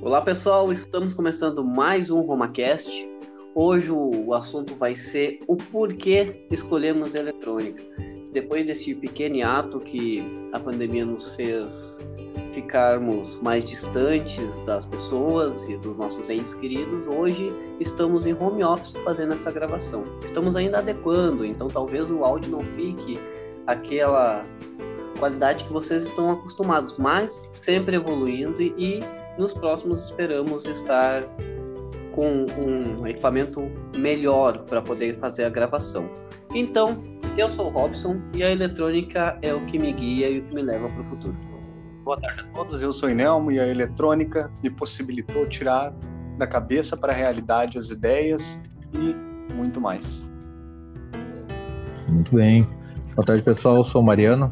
Olá pessoal, estamos começando mais um RomaCast. Hoje o assunto vai ser o porquê escolhemos eletrônica. Depois desse pequeno ato que a pandemia nos fez ficarmos mais distantes das pessoas e dos nossos entes queridos, hoje estamos em home office fazendo essa gravação. Estamos ainda adequando, então talvez o áudio não fique aquela qualidade que vocês estão acostumados, mas sempre evoluindo e nos próximos esperamos estar com um equipamento melhor para poder fazer a gravação. Então, eu sou o Robson e a eletrônica é o que me guia e o que me leva para o futuro. Boa tarde a todos, eu sou Inelmo e a eletrônica me possibilitou tirar da cabeça para a realidade as ideias e muito mais. Muito bem. Boa tarde, pessoal. Eu sou o Mariano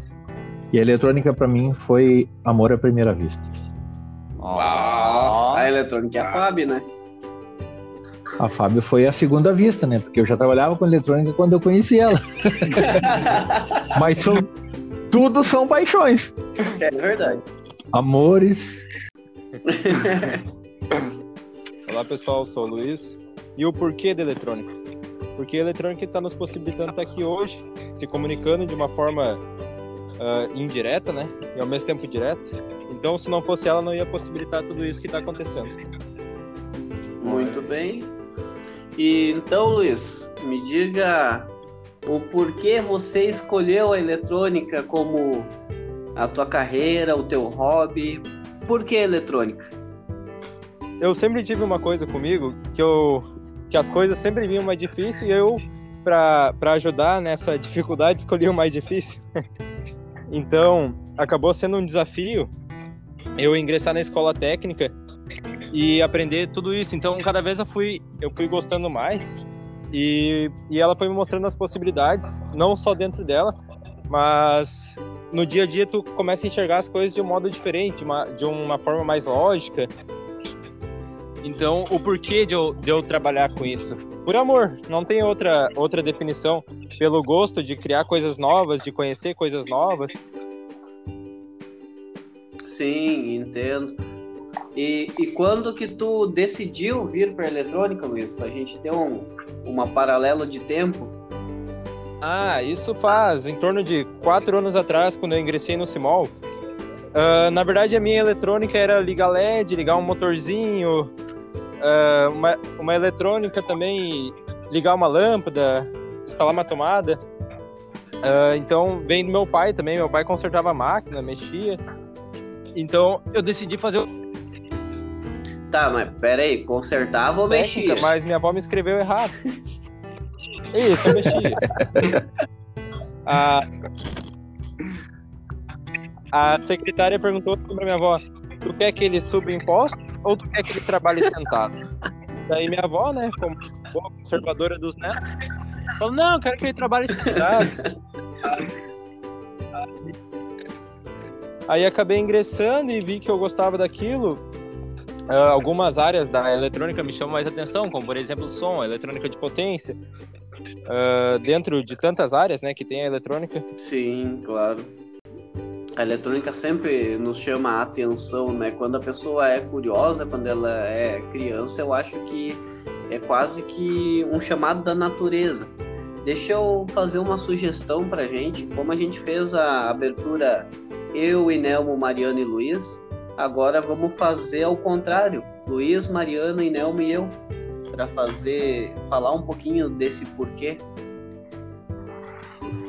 e a eletrônica para mim foi amor à primeira vista. Uau! A eletrônica é a Fábio, né? A Fábio foi a segunda vista, né? Porque eu já trabalhava com eletrônica quando eu conheci ela. Mas são, tudo são paixões. É verdade. Amores. Olá pessoal, eu sou o Luiz. E o porquê da eletrônica? Porque a eletrônica está nos possibilitando estar aqui hoje, se comunicando de uma forma uh, indireta, né? E ao mesmo tempo direta. Então, se não fosse ela, não ia possibilitar tudo isso que está acontecendo. Muito bem. E então, Luiz, me diga o porquê você escolheu a eletrônica como a tua carreira, o teu hobby. Por que eletrônica? Eu sempre tive uma coisa comigo que eu que as coisas sempre vinham mais difícil e eu para ajudar nessa dificuldade escolhi o mais difícil. então, acabou sendo um desafio eu ingressar na escola técnica e aprender tudo isso. Então, cada vez eu fui, eu fui gostando mais e, e ela foi me mostrando as possibilidades, não só dentro dela, mas no dia a dia tu começa a enxergar as coisas de um modo diferente, uma, de uma forma mais lógica. Então, o porquê de eu, de eu trabalhar com isso? Por amor, não tem outra, outra definição. Pelo gosto de criar coisas novas, de conhecer coisas novas. Sim, entendo. E, e quando que tu decidiu vir para eletrônica, Luiz? Para a gente ter um uma paralelo de tempo? Ah, isso faz em torno de quatro anos atrás, quando eu ingressei no Simol. Uh, na verdade, a minha eletrônica era ligar LED, ligar um motorzinho, uh, uma, uma eletrônica também, ligar uma lâmpada, instalar uma tomada. Uh, então, vem do meu pai também. Meu pai consertava a máquina, mexia. Então eu decidi fazer o. Tá, mas peraí, consertava ou mexia? Mas minha avó me escreveu errado. Isso, eu mexia. a... a secretária perguntou pra minha avó: tu quer que ele suba imposto ou tu quer que ele trabalhe sentado? Daí minha avó, né, como boa conservadora dos netos, falou: não, eu quero que ele trabalhe sentado. Aí acabei ingressando e vi que eu gostava daquilo. Uh, algumas áreas da eletrônica me chamam mais atenção, como por exemplo som, eletrônica de potência. Uh, dentro de tantas áreas né, que tem a eletrônica. Sim, claro. A eletrônica sempre nos chama a atenção, né? Quando a pessoa é curiosa, quando ela é criança, eu acho que é quase que um chamado da natureza. Deixa eu fazer uma sugestão pra gente, como a gente fez a abertura eu, Inelmo, Mariano e Luiz. Agora vamos fazer ao contrário. Luiz, Mariano, Inelmo e eu. Para fazer, falar um pouquinho desse porquê.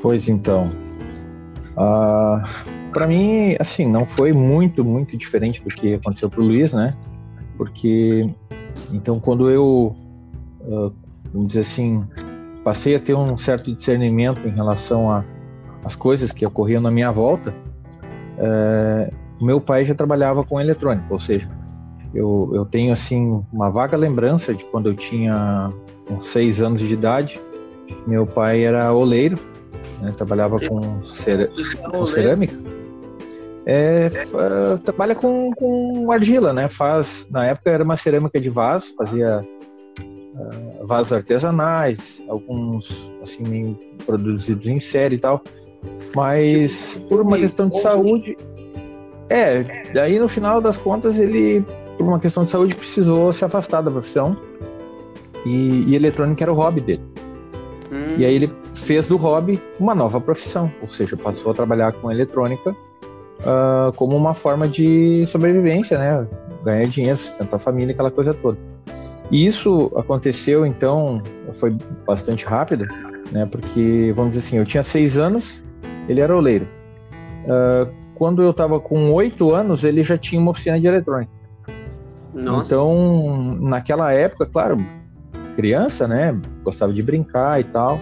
Pois então. Uh, ah, para mim, assim, não foi muito, muito diferente do que aconteceu para o Luiz, né? Porque, então, quando eu, uh, vamos dizer assim, passei a ter um certo discernimento em relação às coisas que ocorriam na minha volta, é, meu pai já trabalhava com eletrônica, ou seja, eu, eu tenho assim uma vaga lembrança de quando eu tinha uns seis anos de idade. Meu pai era oleiro, né, trabalhava com, cera com cerâmica. É, é, trabalha com, com argila, né? Faz na época era uma cerâmica de vaso, fazia uh, vasos artesanais, alguns assim produzidos em série e tal. Mas tipo, por uma questão de saúde. É, daí no final das contas ele por uma questão de saúde, precisou se afastar da profissão. E, e eletrônica era o hobby dele. Hum. E aí ele fez do hobby uma nova profissão, ou seja, passou a trabalhar com eletrônica uh, como uma forma de sobrevivência, né? Ganhar dinheiro, sustentar a família, aquela coisa toda. E isso aconteceu, então, foi bastante rápido, né? Porque, vamos dizer assim, eu tinha seis anos, ele era oleiro. Uh, quando eu estava com oito anos, ele já tinha uma oficina de eletrônica. Nossa. Então, naquela época, claro, criança, né? Gostava de brincar e tal.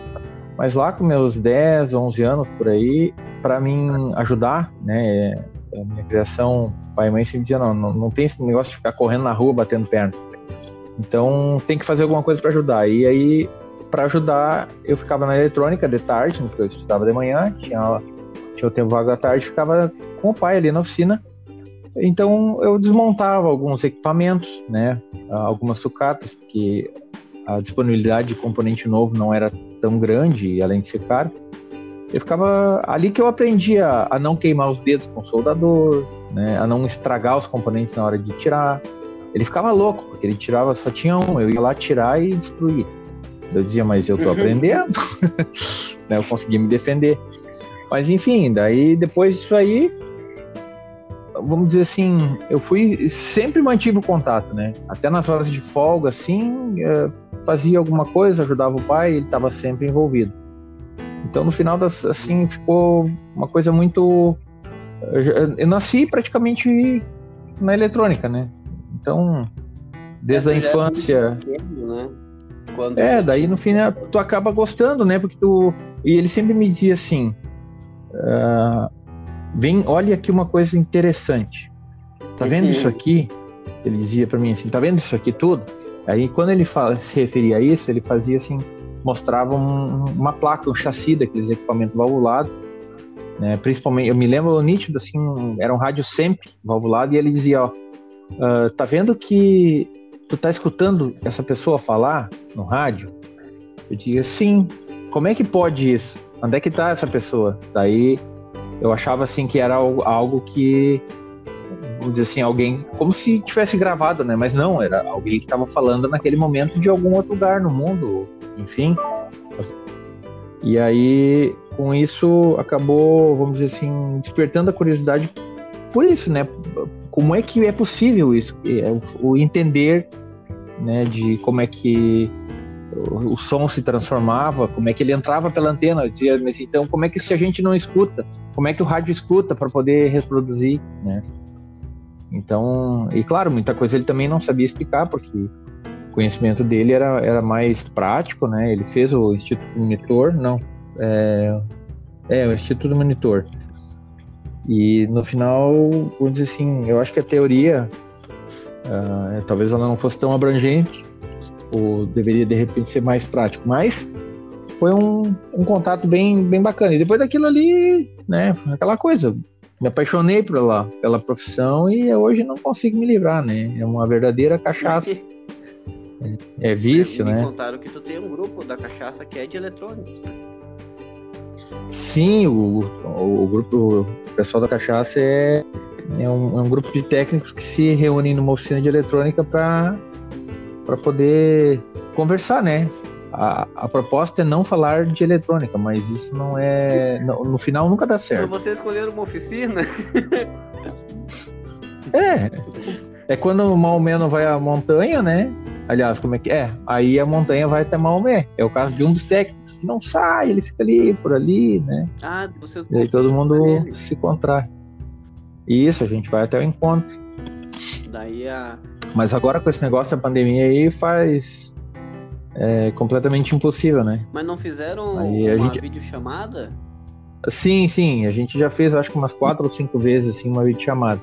Mas lá com meus 10, 11 anos por aí, para mim ajudar, né? A minha criação, pai e mãe sempre diziam, não, não, não tem esse negócio de ficar correndo na rua batendo perna. Então tem que fazer alguma coisa para ajudar. E aí, para ajudar, eu ficava na eletrônica de tarde, porque eu estudava de manhã, tinha, tinha o tempo vago à tarde, ficava com o pai ali na oficina. Então eu desmontava alguns equipamentos, né? Algumas sucatas, porque a disponibilidade de componente novo não era tão grande, além de ser caro. Eu ficava ali que eu aprendi a, não queimar os dedos com soldador, né, a não estragar os componentes na hora de tirar. Ele ficava louco, porque ele tirava, só tinha um, eu ia lá tirar e destruir. Eu dizia, mas eu tô aprendendo, né, eu consegui me defender. Mas enfim, daí depois disso aí, vamos dizer assim, eu fui sempre mantive o contato, né? Até nas horas de folga, assim, é, fazia alguma coisa, ajudava o pai, ele estava sempre envolvido. Então, no final, das, assim, ficou uma coisa muito. Eu nasci praticamente na eletrônica, né? Então, desde é, a infância. Pequeno, né? Quando é, daí no final tu acaba gostando, né? Porque tu. E ele sempre me dizia assim: uh, vem, olha aqui uma coisa interessante. Tá vendo isso aqui? Ele dizia para mim assim: tá vendo isso aqui tudo? Aí quando ele fala, se referia a isso, ele fazia assim, mostrava um, uma placa, um chassi daqueles equipamentos valvulados, né? Principalmente, eu me lembro nítido assim, era um rádio sempre valvulado e ele dizia, ó, uh, tá vendo que tu tá escutando essa pessoa falar no rádio? Eu dizia, sim. Como é que pode isso? Onde é que tá essa pessoa? Daí eu achava assim que era algo que vamos dizer assim, alguém como se tivesse gravado, né? Mas não, era alguém que estava falando naquele momento de algum outro lugar no mundo, enfim. E aí, com isso, acabou, vamos dizer assim, despertando a curiosidade por isso, né? Como é que é possível isso? É o entender, né, de como é que o som se transformava, como é que ele entrava pela antena, dizia, mas então como é que se a gente não escuta, como é que o rádio escuta para poder reproduzir, né? Então, e claro, muita coisa ele também não sabia explicar, porque o conhecimento dele era, era mais prático, né? Ele fez o Instituto Monitor, não, é, é o Instituto Monitor. E no final, vamos dizer assim, eu acho que a teoria, uh, talvez ela não fosse tão abrangente, ou deveria de repente ser mais prático, mas foi um, um contato bem, bem bacana. E depois daquilo ali, né, aquela coisa, me apaixonei pela, pela profissão e hoje não consigo me livrar, né? É uma verdadeira cachaça. é, é vício, me né? Me contaram que tu tem um grupo da cachaça que é de eletrônicos, né? Sim, o, o grupo, o pessoal da cachaça é, é, um, é um grupo de técnicos que se reúnem numa oficina de eletrônica para poder conversar, né? a, a, proposta é não falar de eletrônica, mas isso não é. No, no final nunca dá certo. Você escolher uma oficina? é. É quando o Maomé não vai à montanha, né? Aliás, como é que é? Aí a montanha vai até Maomé. É o caso de um dos técnicos que não sai, ele fica ali, por ali, né? Ah, vocês E aí todo mundo se contrai. Isso, a gente vai até o encontro. Daí a. Mas agora com esse negócio da pandemia aí faz é completamente impossível, né? Mas não fizeram Aí uma gente... videochamada? Sim, sim, a gente já fez acho que umas quatro ou cinco vezes assim uma videochamada.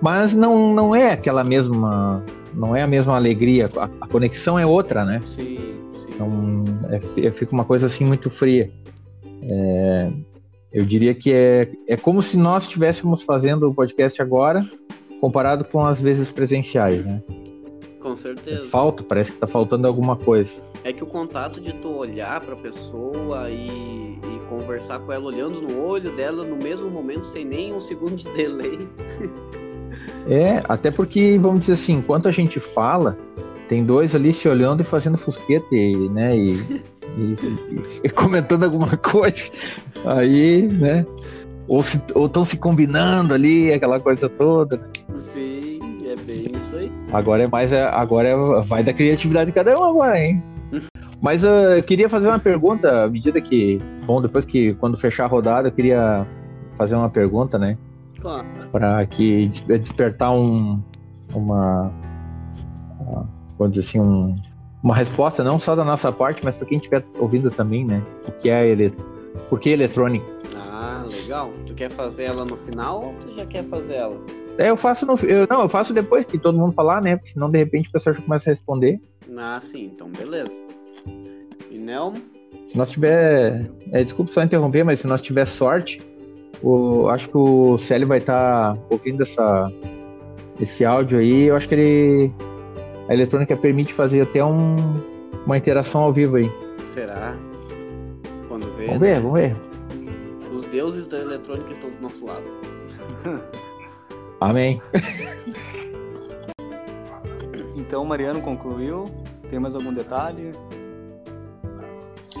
Mas não, não é aquela mesma, não é a mesma alegria, a, a conexão é outra, né? Sim, sim. Então, é, fica uma coisa assim muito fria. É, eu diria que é, é como se nós estivéssemos fazendo o podcast agora, comparado com as vezes presenciais, né? Com certeza. Falta, parece que tá faltando alguma coisa. É que o contato de tu olhar pra pessoa e, e conversar com ela olhando no olho dela no mesmo momento, sem nem um segundo de delay. É, até porque, vamos dizer assim, enquanto a gente fala, tem dois ali se olhando e fazendo fusquete, né? E, e, e, e comentando alguma coisa. Aí, né? Ou estão se, se combinando ali, aquela coisa toda. Né? Sim, é bem isso aí. Agora é mais. É, agora é, vai da criatividade de cada um agora, hein? Mas uh, eu queria fazer uma pergunta, à medida que. Bom, depois que quando fechar a rodada, eu queria fazer uma pergunta, né? Claro. Para que despertar um, uma. Vamos dizer assim, um, uma resposta, não só da nossa parte, mas para quem estiver ouvindo também, né? O que é ele, por que eletrônica? Ah, legal. Tu quer fazer ela no final ou tu já quer fazer ela? É, eu faço no. Eu, não, eu faço depois que todo mundo falar, né? Porque senão de repente o pessoal já começa a responder. Ah, sim, então beleza. E Nelmo? Se nós tiver. É, desculpa só interromper, mas se nós tiver sorte, o, acho que o Célio vai estar tá ouvindo essa, esse áudio aí. Eu acho que ele. A eletrônica permite fazer até um, uma interação ao vivo aí. Será? Quando vê. Vamos ver, né? vamos ver. Os deuses da eletrônica estão do nosso lado. Amém. Então, Mariano concluiu. Tem mais algum detalhe?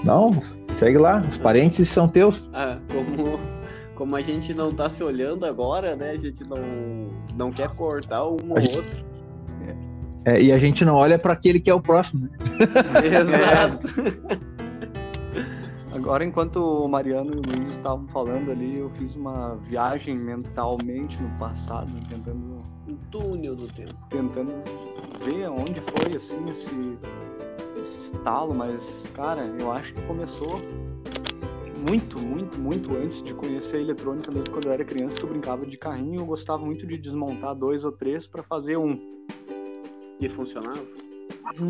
Não, segue lá. Os parentes são teus. Ah, como, como a gente não tá se olhando agora, né? A gente não, não quer cortar um ou gente... outro. É, e a gente não olha para aquele que é o próximo. Né? Exato. Agora, enquanto o Mariano e o Luiz estavam falando ali, eu fiz uma viagem mentalmente no passado, tentando. Um túnel do tempo. Tentando ver onde foi, assim, esse, esse estalo, mas, cara, eu acho que começou muito, muito, muito antes de conhecer a eletrônica, mesmo quando eu era criança, que eu brincava de carrinho, eu gostava muito de desmontar dois ou três para fazer um. E funcionava?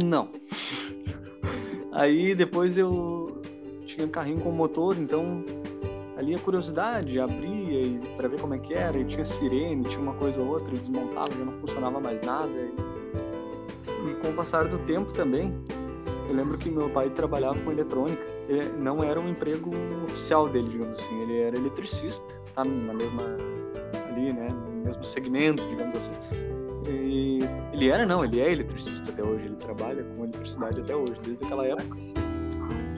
Não. Aí depois eu tinha carrinho com motor, então ali a curiosidade, abria e para ver como é que era, e tinha sirene, tinha uma coisa ou outra, e desmontava, já não funcionava mais nada. E, e com o passar do tempo também, eu lembro que meu pai trabalhava com eletrônica. Ele não era um emprego oficial dele, digamos assim, ele era eletricista, tá na mesma ali, né, no mesmo segmento, digamos assim. Ele era não, ele é eletricista até hoje, ele trabalha com eletricidade até hoje, desde aquela época.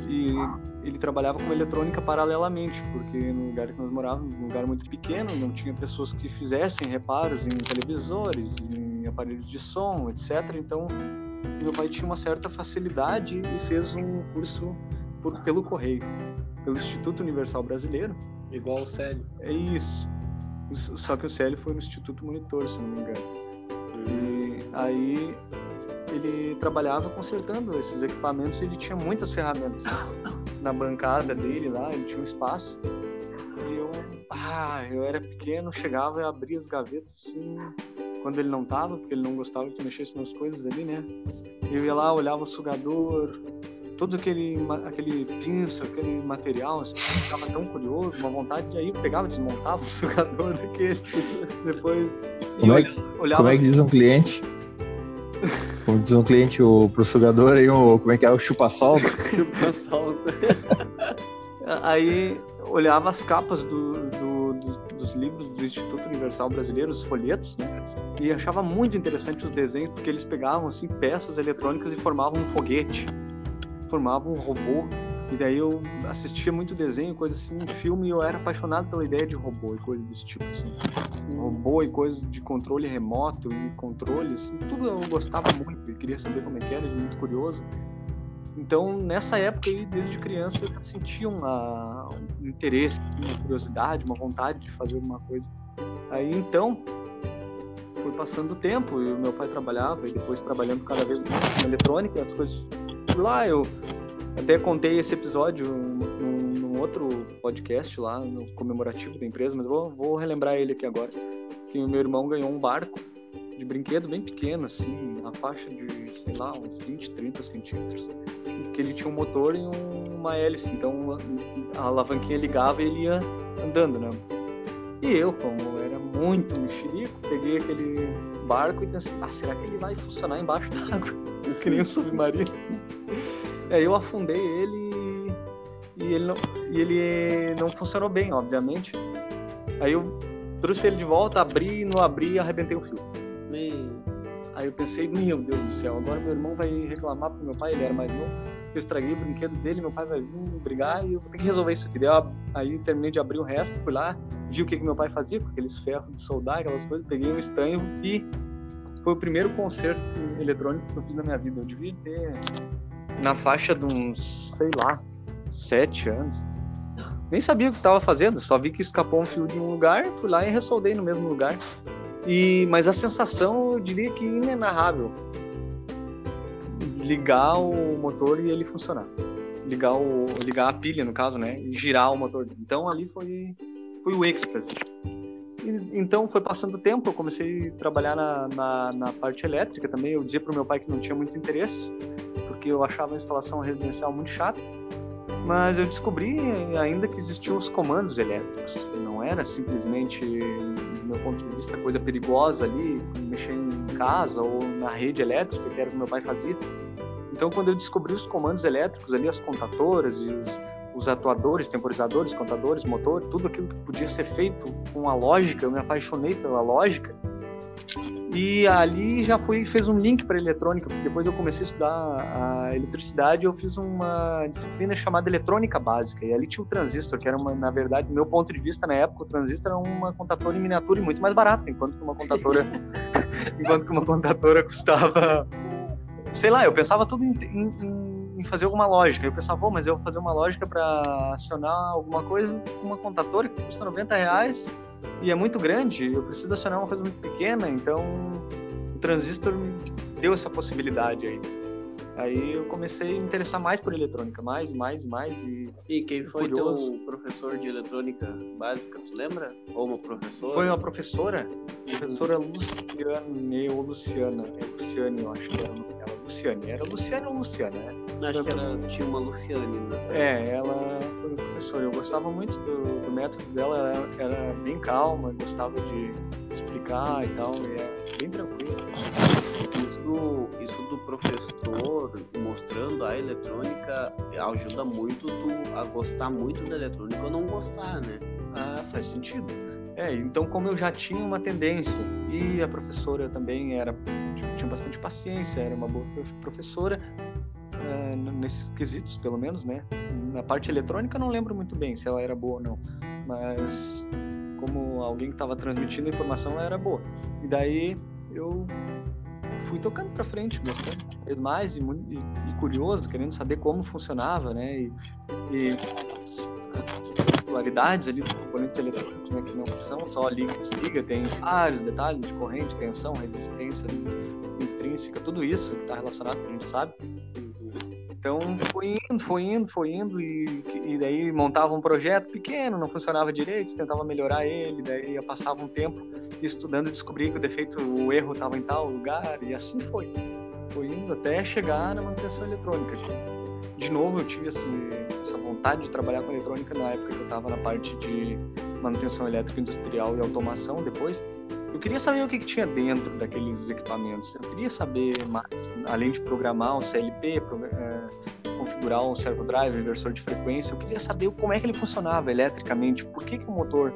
E ele trabalhava com eletrônica paralelamente, porque no lugar que nós morávamos, um lugar muito pequeno, não tinha pessoas que fizessem reparos em televisores, em aparelhos de som, etc. Então, meu pai tinha uma certa facilidade e fez um curso por, pelo correio, pelo Instituto Universal Brasileiro. Igual o Célio. É isso. Só que o Célio foi no Instituto Monitor, se não me engano. E aí ele trabalhava consertando esses equipamentos ele tinha muitas ferramentas na bancada dele lá, ele tinha um espaço. E eu, ah, eu era pequeno, chegava e abria as gavetas assim, quando ele não tava, porque ele não gostava que mexesse nas coisas ali, né? Eu ia lá, olhava o sugador, todo aquele, aquele pinça, aquele material, assim, ficava tão curioso, uma vontade, de aí eu pegava e desmontava o sugador daquele, depois... Como é, que, olhava... como é que diz um cliente? Como diz um cliente, o pro sugador aí, o, como é que é? O chupa-sol? chupa-sol. aí olhava as capas do, do, do, dos livros do Instituto Universal Brasileiro, os folhetos, né? E achava muito interessante os desenhos, porque eles pegavam assim peças eletrônicas e formavam um foguete, formavam um robô. E daí eu assistia muito desenho, coisa assim, filme, e eu era apaixonado pela ideia de robô e coisas desse tipo. Assim. Robô e coisas de controle remoto e controle, assim, tudo eu gostava muito e queria saber como é que era, muito curioso. Então, nessa época aí, desde criança, eu sentia uma, um interesse, uma curiosidade, uma vontade de fazer alguma coisa. Aí, então, foi passando o tempo e o meu pai trabalhava e depois trabalhando cada vez mais com eletrônica, as coisas lá eu até contei esse episódio num, outro podcast lá, no comemorativo da empresa, mas vou, vou relembrar ele aqui agora. Que o meu irmão ganhou um barco de brinquedo bem pequeno, assim, na faixa de, sei lá, uns 20, 30 centímetros. Que ele tinha um motor e uma hélice, então a alavanquinha ligava e ele ia andando, né? E eu, como era muito mexerico, peguei aquele barco e pensei, ah, será que ele vai funcionar embaixo d'água? que nem um submarino. Aí eu afundei ele e ele não, e ele não funcionou bem, obviamente. Aí eu Trouxe ele de volta, abri, não abri e arrebentei o fio. Meu, Aí eu pensei, meu Deus do céu, agora meu irmão vai reclamar pro meu pai, ele era mais novo, eu estraguei o brinquedo dele, meu pai vai vir brigar e eu vou ter que resolver isso aqui. Daí eu, aí terminei de abrir o resto, fui lá, vi o que, que meu pai fazia com aqueles ferros de soldar, aquelas coisas, peguei um estanho e foi o primeiro concerto eletrônico que eu fiz na minha vida. Eu devia ter na faixa de uns, sei lá, sete anos. Nem sabia o que estava fazendo, só vi que escapou um fio de um lugar, fui lá e ressoldei no mesmo lugar. E, mas a sensação, eu diria que inenarrável. Ligar o motor e ele funcionar. Ligar, o, ligar a pilha, no caso, né? E girar o motor. Então ali foi, foi o êxtase. E, então foi passando o tempo, eu comecei a trabalhar na, na, na parte elétrica também. Eu dizia para o meu pai que não tinha muito interesse, porque eu achava a instalação residencial muito chata. Mas eu descobri ainda que existiam os comandos elétricos. Não era simplesmente, do meu ponto de vista, coisa perigosa ali, mexer em casa ou na rede elétrica, que era o que meu pai fazia. Então, quando eu descobri os comandos elétricos ali, as contatoras e os, os atuadores, temporizadores, contadores, motor, tudo aquilo que podia ser feito com a lógica, eu me apaixonei pela lógica. E ali já fui fez um link para eletrônica, porque depois eu comecei a estudar a eletricidade, eu fiz uma disciplina chamada eletrônica básica, e ali tinha o transistor, que era uma, na verdade, do meu ponto de vista na época, o transistor era uma contatora em miniatura e muito mais barata, enquanto que uma contatora enquanto que uma contatora custava sei lá, eu pensava tudo em, em, em fazer alguma lógica. Eu pensava, mas eu vou fazer uma lógica para acionar alguma coisa com uma contatora que custa 90 reais e é muito grande. Eu preciso acionar uma coisa muito pequena, então o transistor me deu essa possibilidade aí. Aí eu comecei a me interessar mais por eletrônica, mais, mais, mais. E, E quem foi Curioso. teu professor de eletrônica básica, tu lembra? Ou uma professora? foi uma professora, professora Luciane, ou Luciana, é Luciane, eu acho que era o nome dela. Luciane, era Luciane ou Luciana, né? Acho que era, tinha uma Luciane. Né? É, ela foi professora. Eu gostava muito do, do método dela, ela era bem calma, gostava de explicar e tal, e é bem tranquilo. Isso do, isso do professor mostrando a eletrônica ajuda muito a gostar muito da eletrônica ou não gostar, né? Ah, faz sentido. É, então como eu já tinha uma tendência e a professora também era tinha bastante paciência, era uma boa prof- professora n- nesses quesitos, pelo menos, né? Na parte eletrônica não lembro muito bem se ela era boa ou não, mas como alguém que estava transmitindo a informação, ela era boa. E daí eu fui tocando para frente, gostando mais e, e, e curioso, querendo saber como funcionava, né? E, e as particularidades ali dos componentes eletrônicos, né? Que não são só liga e desliga, tem vários detalhes de corrente, tensão, resistência tudo isso está relacionado, a gente sabe. Então foi indo, foi indo, foi indo e, e daí montava um projeto pequeno, não funcionava direito, tentava melhorar ele, daí ia passava um tempo estudando e que o defeito, o erro estava em tal lugar e assim foi. Foi indo até chegar na manutenção eletrônica. De novo, eu tive essa vontade de trabalhar com eletrônica na época que eu estava na parte de manutenção elétrica industrial e automação. Depois, eu queria saber o que, que tinha dentro daqueles equipamentos. Eu queria saber mais, além de programar um CLP, pro- eh, configurar um servo drive, inversor de frequência. Eu queria saber como é que ele funcionava eletricamente, por que, que o motor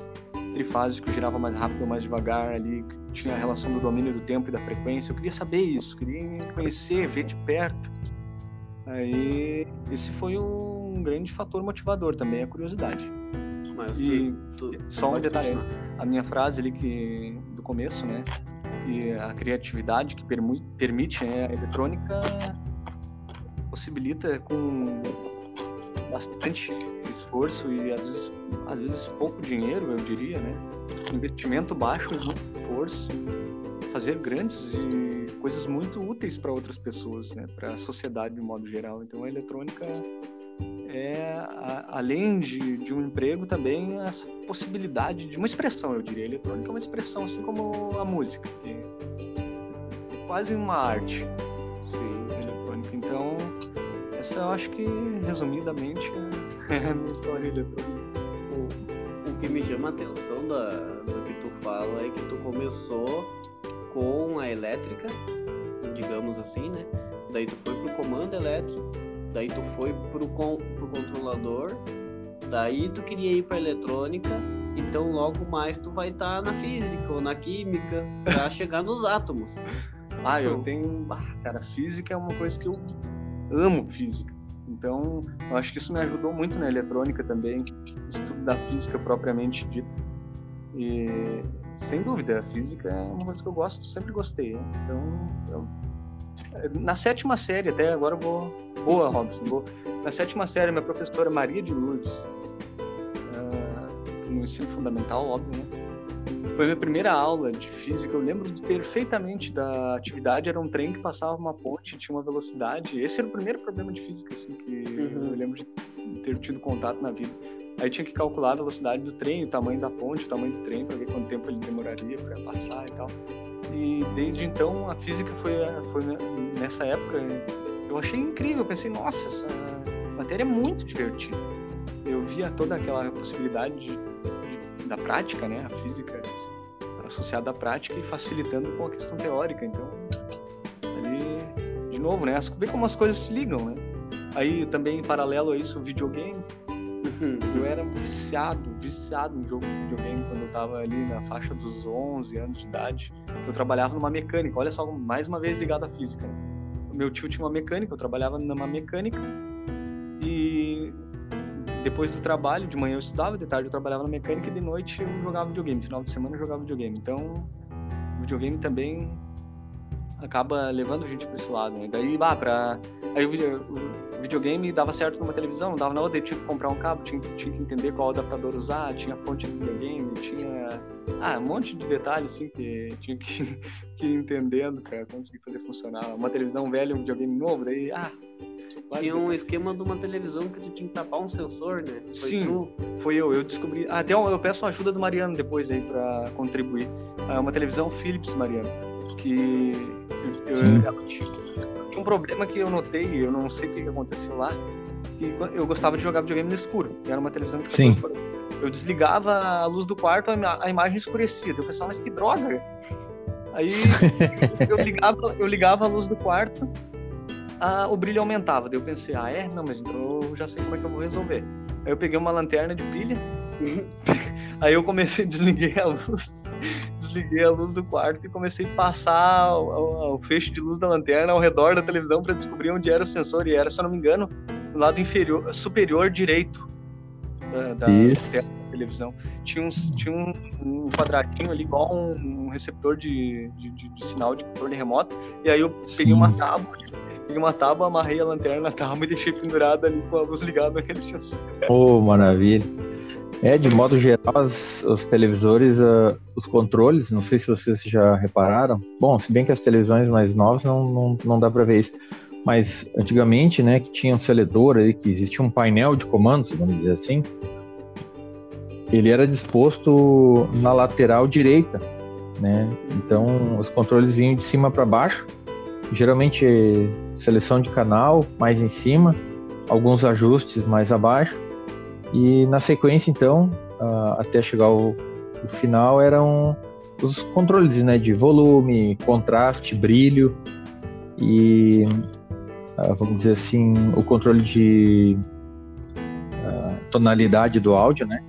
trifásico girava mais rápido ou mais devagar ali, tinha a relação do domínio do tempo e da frequência. Eu queria saber isso, queria conhecer, ver de perto. Aí, esse foi um grande fator motivador também, a curiosidade. Mas E tu, tu- só um detalhe, continuar. a minha frase ali que começo, né? E a criatividade que permite né, a eletrônica possibilita com bastante esforço e às vezes, às vezes pouco dinheiro, eu diria, né? Investimento baixo muito esforço, fazer grandes e coisas muito úteis para outras pessoas, né? Para a sociedade de modo geral. Então a eletrônica é, a- além de, de um emprego, também essa possibilidade de uma expressão, eu diria. A eletrônica é uma expressão, assim como a música, que é quase uma arte Sim. eletrônica. Então, essa eu acho que, resumidamente, é a minha história eletrônica. O, o que me chama a atenção da, do que tu fala é que tu começou com a elétrica, digamos assim, né? Daí tu foi pro comando elétrico, daí tu foi pro, con, pro controlador, daí tu queria ir pra eletrônica, Então logo mais tu vai estar tá na física ou na química para chegar nos átomos. Ah, eu tenho, ah, cara, física é uma coisa que eu amo física. Então, eu acho que isso me ajudou muito na eletrônica também, estudo da física propriamente dita. E sem dúvida, a física é uma coisa que eu gosto, sempre gostei. Né? Então, eu, na sétima série, até agora eu vou. Boa, Robson. Vou, na sétima série, minha professora Maria de Lourdes, uh, no ensino fundamental, óbvio, né? Foi minha primeira aula de física. Eu lembro perfeitamente da atividade. Era um trem que passava uma ponte, tinha uma velocidade. Esse era o primeiro problema de física assim, que uhum. eu lembro de ter tido contato na vida. Aí tinha que calcular a velocidade do trem, o tamanho da ponte, o tamanho do trem, para ver quanto tempo ele demoraria para passar e tal. E desde então a física foi, foi nessa época eu achei incrível. Eu pensei, nossa, essa matéria é muito divertida. Eu via toda aquela possibilidade de, de, da prática, né? A física associada à prática e facilitando com a questão teórica. Então, ali, de novo, né? Vê como as coisas se ligam, né? Aí também, em paralelo a isso, o videogame. Eu era viciado, viciado em jogo de videogame quando eu tava ali na faixa dos 11 anos de idade. Eu trabalhava numa mecânica, olha só, mais uma vez ligado à física. Meu tio tinha uma mecânica, eu trabalhava numa mecânica e depois do trabalho, de manhã eu estudava, de tarde eu trabalhava na mecânica e de noite eu jogava videogame. Final de semana eu jogava videogame. Então, videogame também acaba levando a gente para esse lado, né? Daí, bah, pra... Aí o, o, videogame dava certo numa televisão, não dava na outra, tinha que comprar um cabo, tinha, tinha que entender qual adaptador usar, tinha fonte do videogame, tinha... Ah, um monte de detalhes, assim, que tinha que, que ir entendendo para conseguir fazer funcionar. Uma televisão velha, um videogame novo, daí, ah... Tinha um esquema de uma televisão que tu tinha que tapar um sensor, né? Foi Sim, tu? foi eu. Eu descobri. Ah, até eu peço a ajuda do Mariano depois aí para contribuir. É uma televisão Philips, Mariano, que eu, eu, tinha um problema que eu notei, eu não sei o que aconteceu lá, que eu gostava de jogar videogame no escuro. Era uma televisão de Sim. Eu desligava a luz do quarto, a imagem escurecia. Eu pensava, mas que droga! Aí eu ligava, eu ligava a luz do quarto, a, o brilho aumentava. Daí eu pensei, ah, é? Não, mas então eu já sei como é que eu vou resolver. Aí eu peguei uma lanterna de pilha, aí eu comecei, desliguei a luz, desliguei a luz do quarto e comecei a passar o, o feixe de luz da lanterna ao redor da televisão para descobrir onde era o sensor. E era, se eu não me engano, no lado inferior, superior direito da, da, da televisão. Tinha, um, tinha um, um, quadradinho ali, igual um, um receptor de, de, de, de, sinal de controle remoto. E aí eu peguei Sim. uma tábua, peguei uma tábua, amarrei a lanterna na tábua e deixei pendurada ali com a luz ligada naquele sensor. Oh, maravilha. É, de modo geral, as, os televisores, uh, os controles, não sei se vocês já repararam. Bom, se bem que as televisões mais novas não, não, não dá para ver isso. Mas antigamente, né, que tinha um seletor aí, que existia um painel de comandos, vamos dizer assim, ele era disposto na lateral direita, né? Então os controles vinham de cima para baixo, geralmente seleção de canal mais em cima, alguns ajustes mais abaixo e na sequência, então, até chegar ao, final, eram os controles né, de volume, contraste, brilho e, uh, vamos dizer assim, o controle de uh, tonalidade do áudio, né?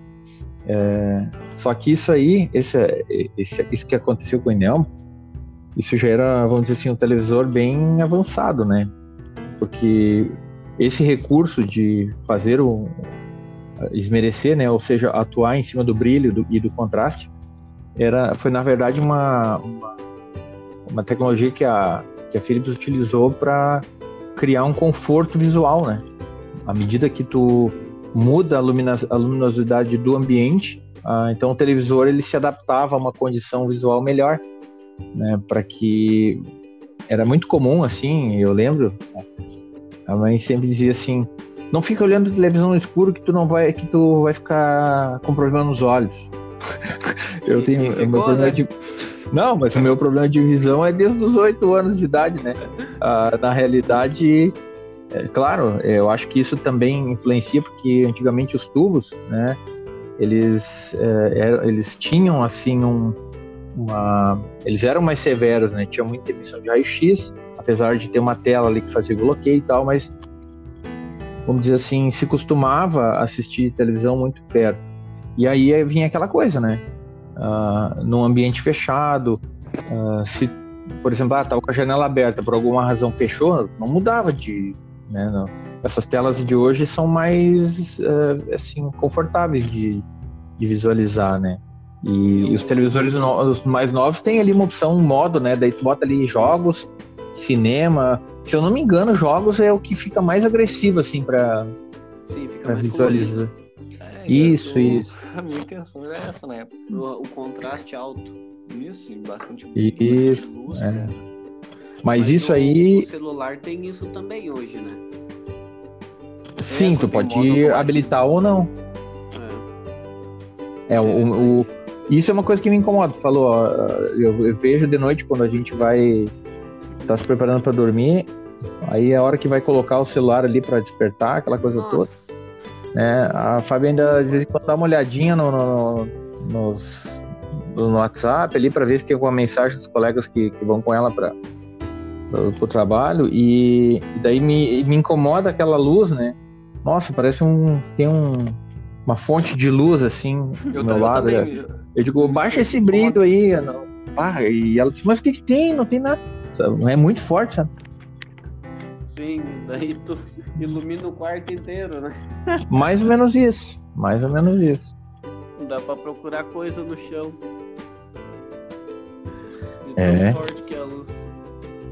É, só que isso aí, esse, esse, isso que aconteceu com o Inelmo, isso já era, vamos dizer assim, um televisor bem avançado, né? Porque esse recurso de fazer um, esmerecer, né, ou seja, atuar em cima do brilho do, e do contraste, era, foi na verdade uma, uma, uma tecnologia que a, que a Philips utilizou para criar um conforto visual, né? À medida que tu muda a, lumina, a luminosidade do ambiente, ah, então o televisor ele se adaptava a uma condição visual melhor, né? Para que era muito comum assim, eu lembro, a mãe sempre dizia assim, não fica olhando televisão no escuro que tu não vai que tu vai ficar com problema nos olhos. eu tenho ficou, meu problema né? de não, mas o meu problema de visão é desde os oito anos de idade, né? Ah, na realidade, é, claro, eu acho que isso também influencia porque antigamente os tubos, né? Eles é, eles tinham assim um uma eles eram mais severos, né? Tinha muita emissão de raio-x, apesar de ter uma tela ali que fazia bloqueio e tal, mas vamos dizer assim, se costumava assistir televisão muito perto. E aí vinha aquela coisa, né? Uh, num ambiente fechado, uh, se, por exemplo, ah, tava com a janela aberta, por alguma razão fechou, não mudava de, né? Não. Essas telas de hoje são mais, uh, assim, confortáveis de, de visualizar, né? E, e os televisores no, os mais novos têm ali uma opção, um modo, né? Daí tu bota ali jogos, cinema. Se eu não me engano, jogos é o que fica mais agressivo, assim, para visualizar. É, isso, tô... isso. A minha intenção era essa, né? O, o contraste alto. Isso, bastante Isso, luz, é. né? Mas, Mas isso o, aí. O celular tem isso também hoje, né? Sim, É, tu pode habilitar ou não. É, o, o, o- isso é uma coisa que me incomoda. Tu falou, ó, eu, eu vejo de noite quando a gente vai tá se preparando para dormir, aí é a hora que vai colocar o celular ali para despertar, aquela coisa toda. Nossa. né? A Fábio ainda de vez em quando dá uma olhadinha no, no, nos- no WhatsApp ali para ver se tem alguma mensagem dos colegas que, que vão com ela para o trabalho e, e daí me, me incomoda aquela luz, né? Nossa, parece um tem um, uma fonte de luz assim do Eu, meu eu lado. né? também, Eu digo, baixa esse brilho aí. Não, pá, e ela disse, mas o que, que tem? Não tem nada. Sabe? É muito forte, sabe? Sim, daí tu ilumina o quarto inteiro, né? Mais ou menos isso. Mais ou menos isso. Dá pra procurar coisa no chão. De É. forte que é a luz.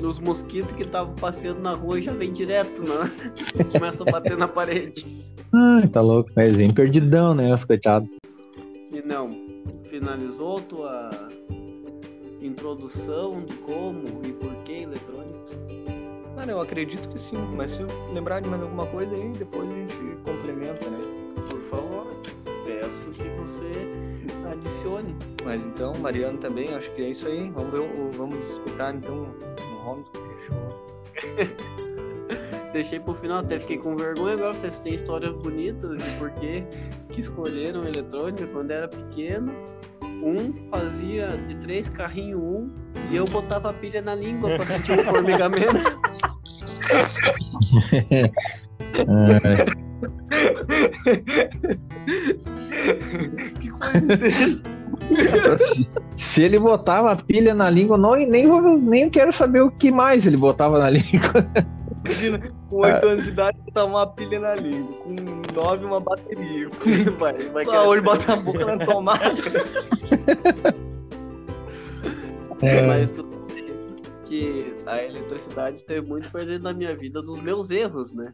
Os mosquitos que estavam passeando na rua já vem direto, né? Começa a bater na parede. Ai, tá louco. Mas vem perdidão, né? Coitado. E não, finalizou tua introdução de como e por que eletrônica? Cara, eu acredito que sim, mas se eu lembrar de mais alguma coisa aí, depois a gente complementa, né? Por favor, peço que você adicione. Mas então, Mariano também, acho que é isso aí. Vamos ver, o- vamos escutar então no home. Deixei pro final, até fiquei com vergonha agora. Vocês têm histórias bonitas de por que que escolheram eletrônica quando era pequeno. Um fazia de três carrinhos um e eu botava a pilha na língua pra sentir um formigamento. Que coisa se, se ele botava a pilha na língua, não, nem, nem quero saber o que mais ele botava na língua. Imagina, com 8 anos de idade, botar uma pilha na língua, com 9 uma bateria. Vai, vai Ah, hoje bota a boca na tomada. É. Mas tu que a eletricidade esteve muito presente na minha vida dos meus erros, né?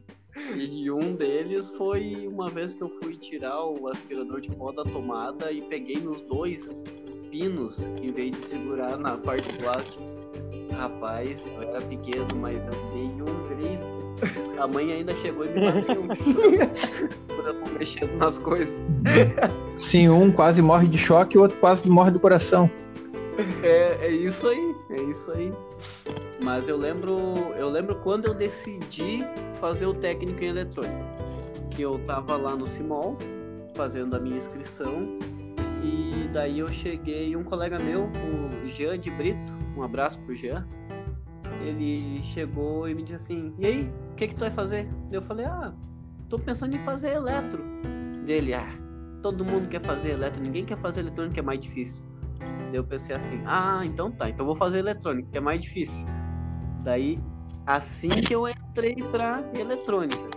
E um deles foi uma vez que eu fui tirar o aspirador de pó da tomada e peguei nos dois pinos em vez de segurar na parte plástica. Rapaz, eu era pequeno, mas eu dei um grito. A mãe ainda chegou e me bateu por eu mexendo nas coisas. Sim, um quase morre de choque e o outro quase morre do coração. É, é isso aí, é isso aí. Mas eu lembro, eu lembro quando eu decidi fazer o técnico em eletrônica, que eu tava lá no Simol fazendo a minha inscrição e daí eu cheguei, um colega meu, o Jean de Brito, um abraço pro Jean. Ele chegou e me disse assim: "E aí, o que que tu vai fazer?" Eu falei: "Ah, tô pensando em fazer eletro." Dele: "Ah, todo mundo quer fazer eletro, ninguém quer fazer eletrônica, é mais difícil." Daí eu pensei assim, ah, então tá, então vou fazer eletrônica, que é mais difícil. Daí, assim que eu entrei pra eletrônica.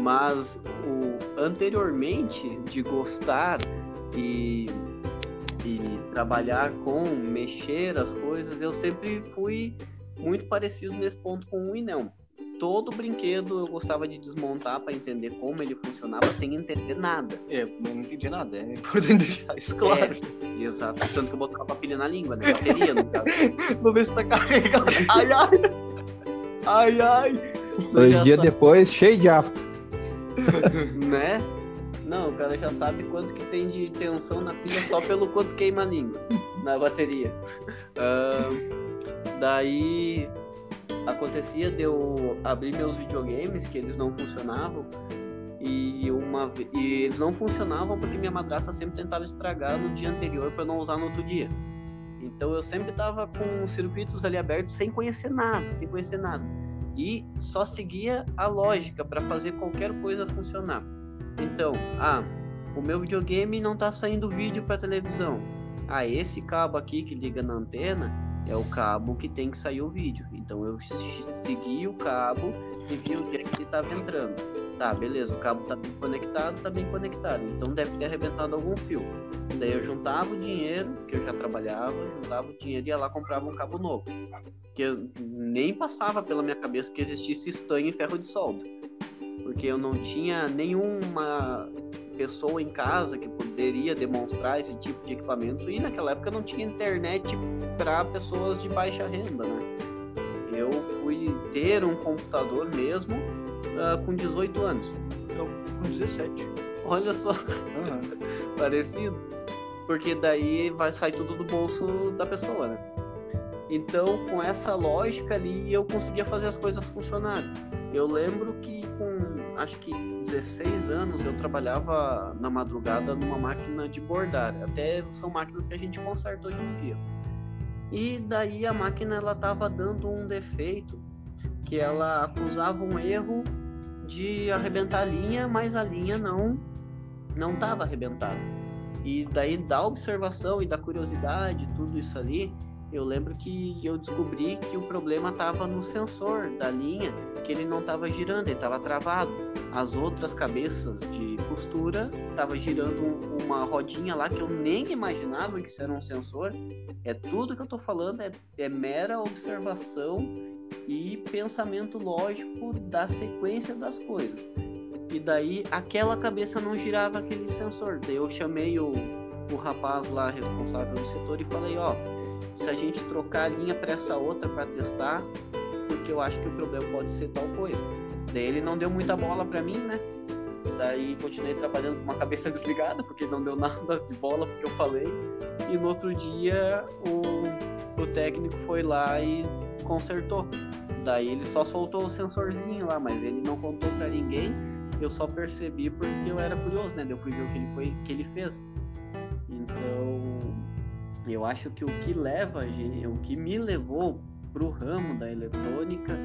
Mas o anteriormente de gostar e, e trabalhar com, mexer as coisas, eu sempre fui muito parecido nesse ponto com o Inão. Todo brinquedo eu gostava de desmontar para entender como ele funcionava sem entender nada. É, eu não entendi nada, é importante deixar isso claro. É, exato. Tanto que eu botava a pilha na língua, né? Bateria, no caso. Vou ver se tá carregado. Ai, ai. Ai, ai. Dois dias sabe, depois, cheio de afta. Né? Não, o cara já sabe quanto que tem de tensão na pilha só pelo quanto queima a língua na bateria. Ahn, daí acontecia de eu abrir meus videogames que eles não funcionavam e uma e eles não funcionavam porque minha madrasta sempre tentava estragar no dia anterior para não usar no outro dia. Então eu sempre tava com os circuitos ali abertos sem conhecer nada, sem conhecer nada. E só seguia a lógica para fazer qualquer coisa funcionar. Então, ah, o meu videogame não tá saindo vídeo para televisão. Ah, esse cabo aqui que liga na antena é o cabo que tem que sair o vídeo. Então eu segui o cabo e vi onde é que ele estava entrando. Tá, beleza, o cabo tá bem conectado, tá bem conectado. Então deve ter arrebentado algum fio. Daí eu juntava o dinheiro, que eu já trabalhava, juntava o dinheiro e ia lá comprava um cabo novo. Que eu nem passava pela minha cabeça que existisse estanho e ferro de solda. Porque eu não tinha nenhuma pessoa em casa que poderia demonstrar esse tipo de equipamento e naquela época não tinha internet para pessoas de baixa renda, né? Eu fui ter um computador mesmo uh, com 18 anos. Eu com 17. Olha só, uhum. parecido. Porque daí vai sair tudo do bolso da pessoa, né? Então, com essa lógica ali, eu conseguia fazer as coisas funcionarem. Eu lembro que com, acho que 16 anos, eu trabalhava na madrugada numa máquina de bordar. Até são máquinas que a gente conserta hoje em dia. E daí a máquina ela estava dando um defeito que ela acusava um erro de arrebentar a linha, mas a linha não não estava arrebentada. E daí da observação e da curiosidade, tudo isso ali, eu lembro que eu descobri que o problema estava no sensor da linha, que ele não estava girando, ele estava travado. As outras cabeças de costura estava girando uma rodinha lá que eu nem imaginava que isso era um sensor. É tudo que eu estou falando, é, é mera observação e pensamento lógico da sequência das coisas. E daí aquela cabeça não girava aquele sensor. Daí eu chamei o, o rapaz lá responsável do setor e falei, ó, se a gente trocar a linha para essa outra para testar, porque eu acho que o problema pode ser tal coisa. Daí ele não deu muita bola para mim, né? Daí continuei trabalhando com uma cabeça desligada, porque não deu nada de bola porque eu falei. E no outro dia o, o técnico foi lá e consertou. Daí ele só soltou o sensorzinho lá, mas ele não contou para ninguém. Eu só percebi porque eu era curioso, né? Deu fui ver o que ele, foi, que ele fez. Então, eu acho que o que leva a gente, o que me levou pro ramo da eletrônica,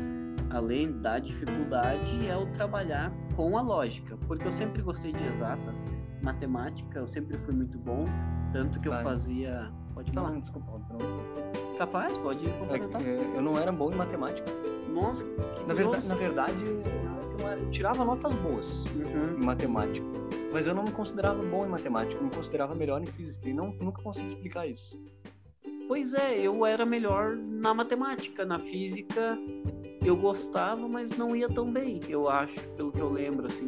além da dificuldade, é o trabalhar com a lógica, porque eu sempre gostei de exatas, matemática, eu sempre fui muito bom, tanto que eu fazia. Pode falar. Não, desculpa, não. Capaz, pode complementar. É eu não era bom em matemática. Nossa, na verdade, na verdade, eu tirava notas boas uhum. em matemática. Mas eu não me considerava bom em matemática, eu me considerava melhor em física e não, nunca consegui explicar isso. Pois é, eu era melhor na matemática, na física eu gostava, mas não ia tão bem, eu acho, pelo que eu lembro assim.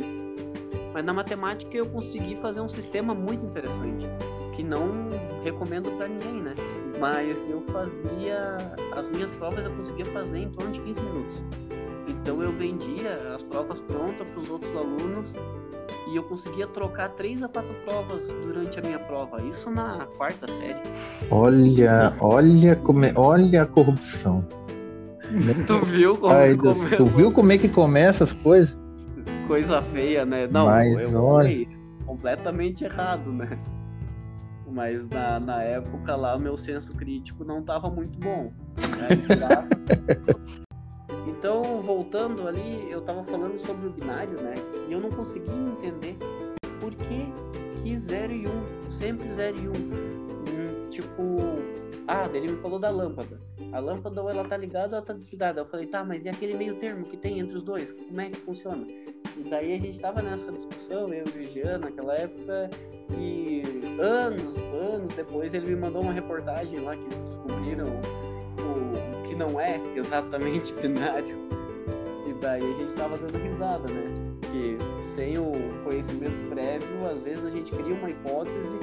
Mas na matemática eu consegui fazer um sistema muito interessante, que não recomendo para ninguém, né? Mas eu fazia as minhas provas eu conseguia fazer em torno de 15 minutos. Então eu vendia as provas prontas para os outros alunos e eu conseguia trocar três a quatro provas durante a minha prova. Isso na quarta série. Olha, olha como é, olha a corrupção. tu viu como Ai, Deus, Tu viu como é que começa as coisas? Coisa feia, né? Não, Mas, eu olha... completamente errado, né? Mas na, na época lá, meu senso crítico não estava muito bom. Né? Então, voltando ali, eu tava falando sobre o binário, né? E eu não conseguia entender por que, que 0 e 1, um, sempre 0 e 1. Um. Hum, tipo, ah, ele me falou da lâmpada. A lâmpada ou ela tá ligada ou ela tá desligada. Eu falei, tá, mas e aquele meio termo que tem entre os dois? Como é que funciona? E daí a gente tava nessa discussão, eu e o Jean, naquela época, e anos, anos depois ele me mandou uma reportagem lá que descobriram o não é exatamente binário. E daí a gente tava dando risada, né? Que sem o conhecimento prévio, às vezes a gente cria uma hipótese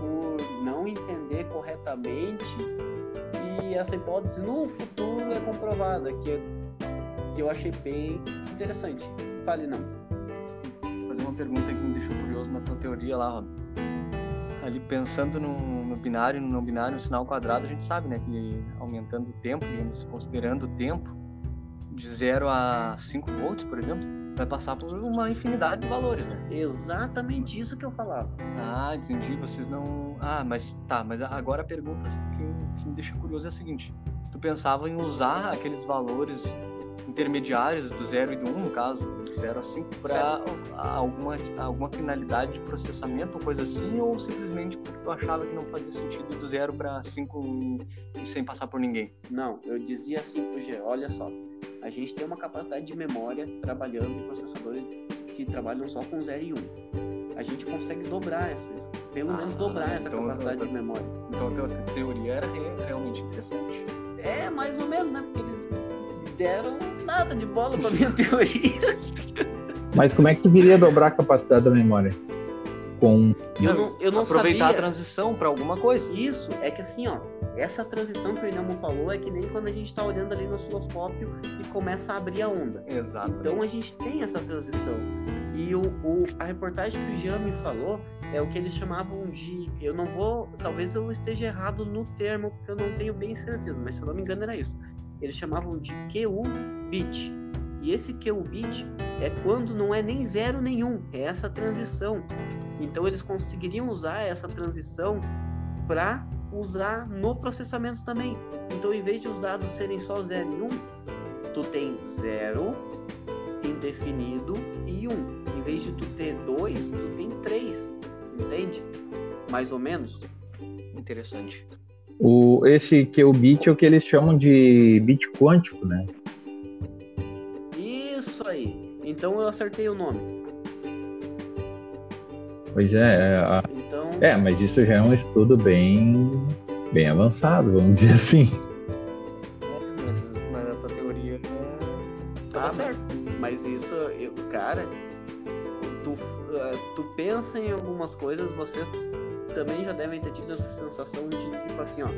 por não entender corretamente e essa hipótese no futuro é comprovada, que, que eu achei bem interessante. Fale não. Vou fazer uma pergunta que me deixou curioso na tua teoria lá, Rob ali pensando no, no binário, no não binário, no sinal quadrado, a gente sabe, né, que aumentando o tempo, digamos, considerando o tempo, de 0 a 5 volts, por exemplo, vai passar por uma infinidade de valores, né? Exatamente isso que eu falava. Ah, entendi. Vocês não. Ah, mas tá, mas agora a pergunta que, que me deixa curioso é a seguinte: tu pensava em usar aqueles valores intermediários do 0 e do 1, um, no caso, do 0 a 5, para alguma, alguma finalidade de processamento ou coisa assim, ou simplesmente porque tu achava que não fazia sentido do 0 para 5 e sem passar por ninguém? Não, eu dizia assim pro G, olha só, a gente tem uma capacidade de memória trabalhando em processadores que trabalham só com 0 e 1. Um. A gente consegue dobrar essas, pelo ah, menos dobrar essa então, capacidade de memória. Então a teoria era realmente interessante. É, mais ou menos, né? Porque deram nada de bola pra minha teoria. Mas como é que tu viria dobrar a capacidade da memória? Com... Eu não, eu não aproveitar sabia. a transição para alguma coisa. Isso, é que assim, ó, essa transição que o Inamo falou é que nem quando a gente está olhando ali no osciloscópio e começa a abrir a onda. Exato. Então a gente tem essa transição. E o, o, a reportagem que o Jean me falou é o que eles chamavam de. Eu não vou. Talvez eu esteja errado no termo, porque eu não tenho bem certeza, mas se eu não me engano era isso. Eles chamavam de QU bit. E esse QU bit é quando não é nem zero nenhum, é essa transição. Então eles conseguiriam usar essa transição para usar no processamento também. Então, em vez de os dados serem só 0 e 1, um, tu tem 0, indefinido e 1. Um. Em vez de tu ter 2, tu tem 3. Entende? Mais ou menos. Interessante. O, esse que é o bit é o que eles chamam de bit quântico, né? Isso aí. Então eu acertei o nome. Pois é. É, a... então... é mas isso já é um estudo bem, bem avançado, vamos dizer assim. É, mas, a tua teoria é... tá, certo. Mas isso, eu, cara, tu, uh, tu pensa em algumas coisas, vocês também já devem ter tido essa sensação de tipo assim, ó.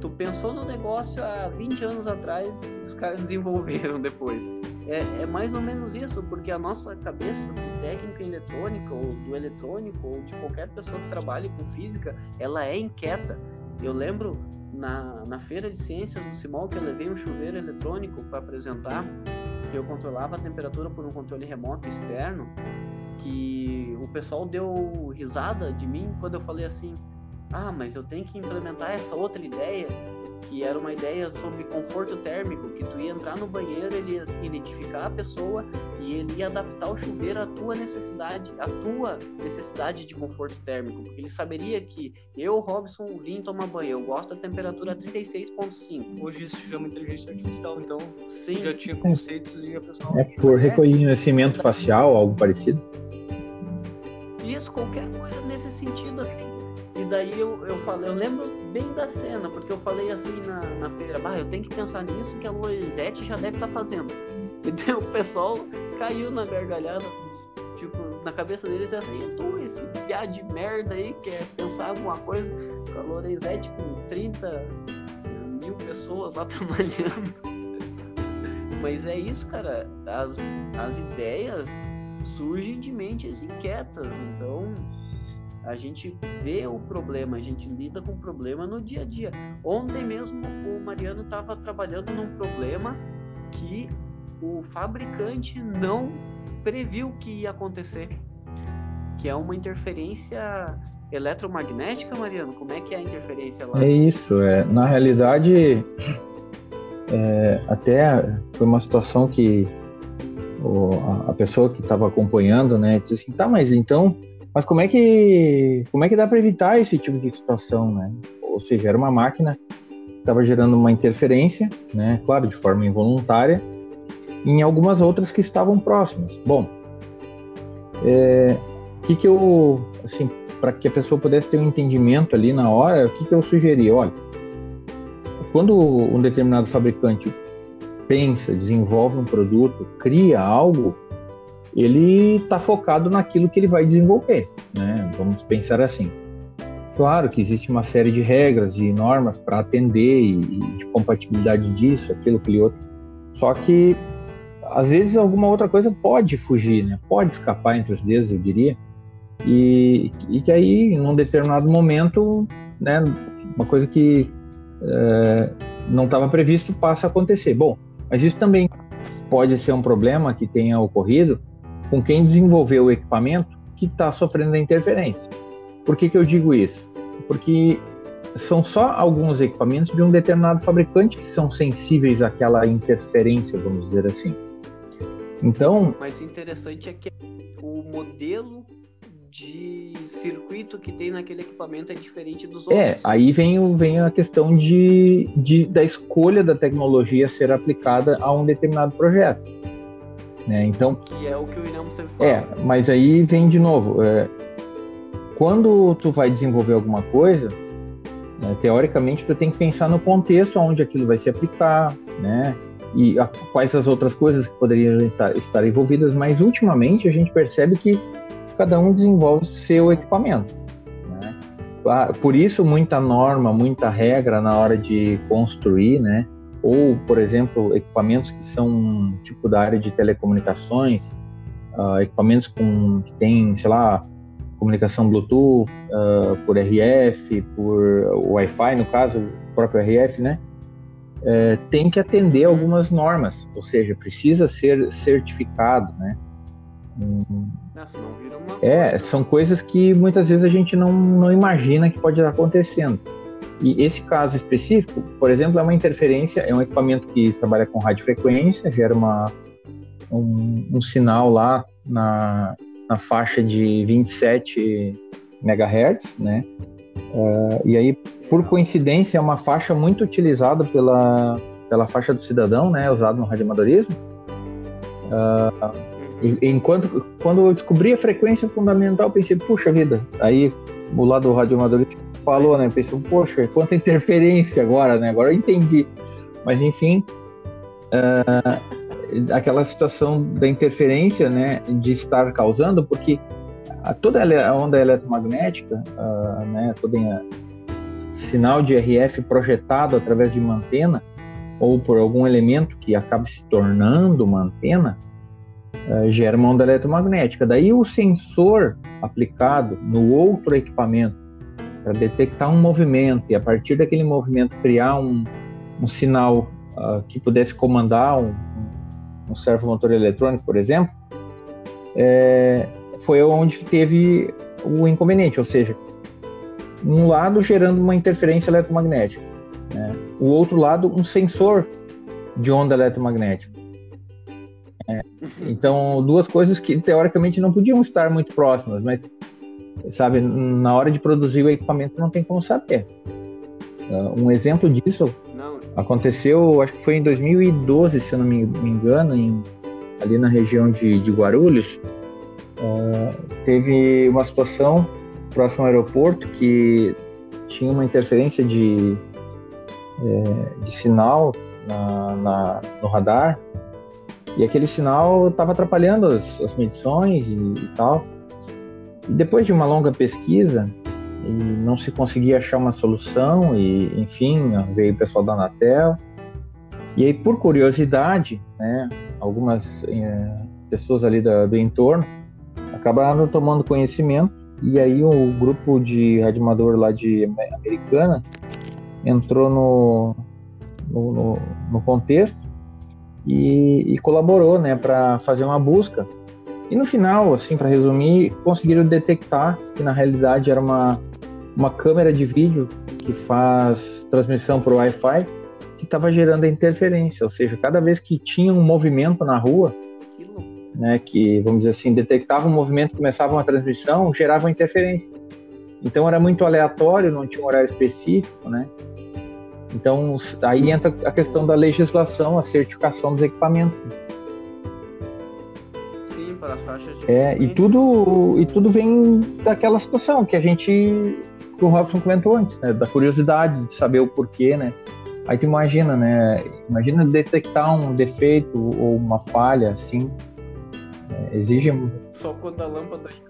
Tu pensou no negócio há 20 anos atrás e os caras desenvolveram depois. É, é mais ou menos isso, porque a nossa cabeça do técnico em eletrônica, ou do eletrônico, ou de qualquer pessoa que trabalhe com física, ela é inquieta. Eu lembro na, na feira de ciências do Simol que eu levei um chuveiro eletrônico para apresentar, que eu controlava a temperatura por um controle remoto externo que o pessoal deu risada de mim quando eu falei assim: ah, mas eu tenho que implementar essa outra ideia, que era uma ideia sobre conforto térmico, que tu ia entrar no banheiro, ele ia identificar a pessoa e ele ia adaptar o chuveiro à tua necessidade, à tua necessidade de conforto térmico, porque ele saberia que eu, Robson, vim tomar banho, eu gosto da temperatura 36.5. Hoje isso chama inteligência artificial, então Sim. já tinha conceitos e a pessoa... É por reconhecimento é. facial, algo parecido? Isso, qualquer coisa nesse sentido, assim. E daí eu, eu falei, eu lembro bem da cena, porque eu falei assim na, na feira, bah, eu tenho que pensar nisso que a Loisete já deve estar tá fazendo. O pessoal caiu na gargalhada, tipo, na cabeça deles é assim, tu, esse piada de merda aí, quer pensar alguma coisa com a Lorenzetti com 30 mil pessoas lá trabalhando. Mas é isso, cara. As, as ideias surgem de mentes inquietas. Então, a gente vê o problema, a gente lida com o problema no dia a dia. Ontem mesmo o Mariano estava trabalhando num problema que o fabricante não previu que ia acontecer, que é uma interferência eletromagnética, Mariano. Como é que é a interferência lá? É isso. É na realidade, é, até foi uma situação que o, a, a, pessoa que estava acompanhando, né, disse assim, tá, mas então, mas como é que como é que dá para evitar esse tipo de situação, né? Ou seja, era uma máquina estava gerando uma interferência, né, claro, de forma involuntária, em algumas outras que estavam próximas. Bom, é, que que eu, assim, para que a pessoa pudesse ter um entendimento ali na hora, o que que eu sugeri? Olha, quando um determinado fabricante pensa, desenvolve um produto, cria algo, ele está focado naquilo que ele vai desenvolver, né? Vamos pensar assim. Claro que existe uma série de regras e normas para atender e, de compatibilidade disso, aquilo, aquele outro. Só que às vezes alguma outra coisa pode fugir, né? Pode escapar entre os dedos, eu diria. E, e que aí, num determinado momento, né, uma coisa que é, não estava previsto passa a acontecer. Bom, mas isso também pode ser um problema que tenha ocorrido com quem desenvolveu o equipamento que está sofrendo a interferência. Por que, que eu digo isso? Porque são só alguns equipamentos de um determinado fabricante que são sensíveis àquela interferência, vamos dizer assim. Então. Mas o interessante é que o modelo de circuito que tem naquele equipamento é diferente dos é, outros. É, aí vem, vem a questão de, de, da escolha da tecnologia ser aplicada a um determinado projeto. Né? Então, que é o que o William sempre fala. É, mas aí vem de novo. É, quando tu vai desenvolver alguma coisa, né, teoricamente tu tem que pensar no contexto onde aquilo vai se aplicar, né? E a, quais as outras coisas que poderiam estar, estar envolvidas, mas ultimamente a gente percebe que cada um desenvolve seu equipamento. Né? Por isso, muita norma, muita regra na hora de construir, né? Ou, por exemplo, equipamentos que são tipo da área de telecomunicações, uh, equipamentos com, que tem, sei lá, comunicação Bluetooth, uh, por RF, por Wi-Fi, no caso, o próprio RF, né? É, tem que atender algumas normas, ou seja, precisa ser certificado, né? É, são coisas que muitas vezes a gente não, não imagina que pode estar acontecendo. E esse caso específico, por exemplo, é uma interferência, é um equipamento que trabalha com radiofrequência, gera uma, um, um sinal lá na, na faixa de 27 MHz, né? Uh, e aí, por coincidência, é uma faixa muito utilizada pela, pela faixa do cidadão, né? Usado no radioamadorismo. Uh, enquanto quando eu descobri a frequência fundamental, pensei, puxa vida, aí o lado do radioamadorismo falou, né? Pensei, poxa, quanta interferência agora, né? Agora eu entendi. Mas enfim, uh, aquela situação da interferência, né? De estar causando, porque a, toda a onda eletromagnética, uh, né? Todo sinal de RF projetado através de uma antena ou por algum elemento que acabe se tornando uma antena, uh, gera uma onda eletromagnética. Daí o sensor aplicado no outro equipamento para detectar um movimento e a partir daquele movimento criar um, um sinal uh, que pudesse comandar um, um servomotor eletrônico, por exemplo, é, foi onde teve o inconveniente, ou seja, um lado gerando uma interferência eletromagnética, né? o outro lado um sensor de onda eletromagnética. É, então, duas coisas que teoricamente não podiam estar muito próximas, mas sabe, na hora de produzir o equipamento não tem como saber. Uh, um exemplo disso aconteceu, acho que foi em 2012, se eu não me, me engano, em, ali na região de, de Guarulhos. Uh, teve uma situação próximo ao aeroporto que tinha uma interferência de, é, de sinal na, na, no radar e aquele sinal estava atrapalhando as, as medições e, e, tal. E depois de uma longa pesquisa, e não se conseguia achar uma solução, e enfim, veio o pessoal da Anatel. E aí, por curiosidade, né, algumas é, pessoas ali do, do entorno acabaram tomando conhecimento e aí o grupo de radioamador lá de Americana entrou no, no, no, no contexto e, e colaborou, né, para fazer uma busca. E no final, assim, para resumir, conseguiram detectar que na realidade era uma, uma câmera de vídeo que faz transmissão o Wi-Fi que estava gerando interferência, ou seja, cada vez que tinha um movimento na rua, né, que vamos dizer assim, detectava um movimento, começava uma transmissão, gerava uma interferência. Então era muito aleatório, não tinha um horário específico, né? Então, aí entra a questão da legislação, a certificação dos equipamentos. Sim, para as faixas de. É, e tudo, e tudo vem daquela situação que a gente, que o Robson comentou antes, né? Da curiosidade de saber o porquê, né? Aí tu imagina, né? Imagina detectar um defeito ou uma falha assim. É, exige. Só quando a lâmpada.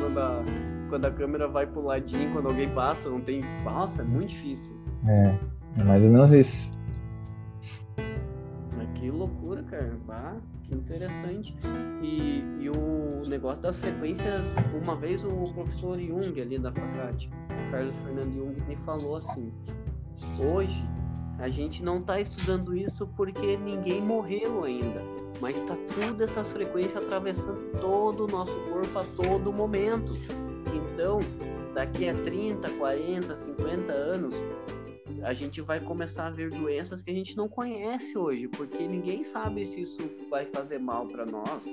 quando, a, quando a câmera vai pro ladinho, quando alguém passa, não tem. Nossa, é muito difícil. É, é mais ou menos isso. Mas que loucura, cara. Ah, que interessante. E, e o negócio das frequências, uma vez o professor Jung ali da faculdade, Carlos Fernando Jung, me falou assim: hoje A gente não está estudando isso porque ninguém morreu ainda, mas está tudo essas frequências atravessando todo o nosso corpo a todo momento. Então, daqui a 30, 40, 50 anos, a gente vai começar a ver doenças que a gente não conhece hoje, porque ninguém sabe se isso vai fazer mal para nós,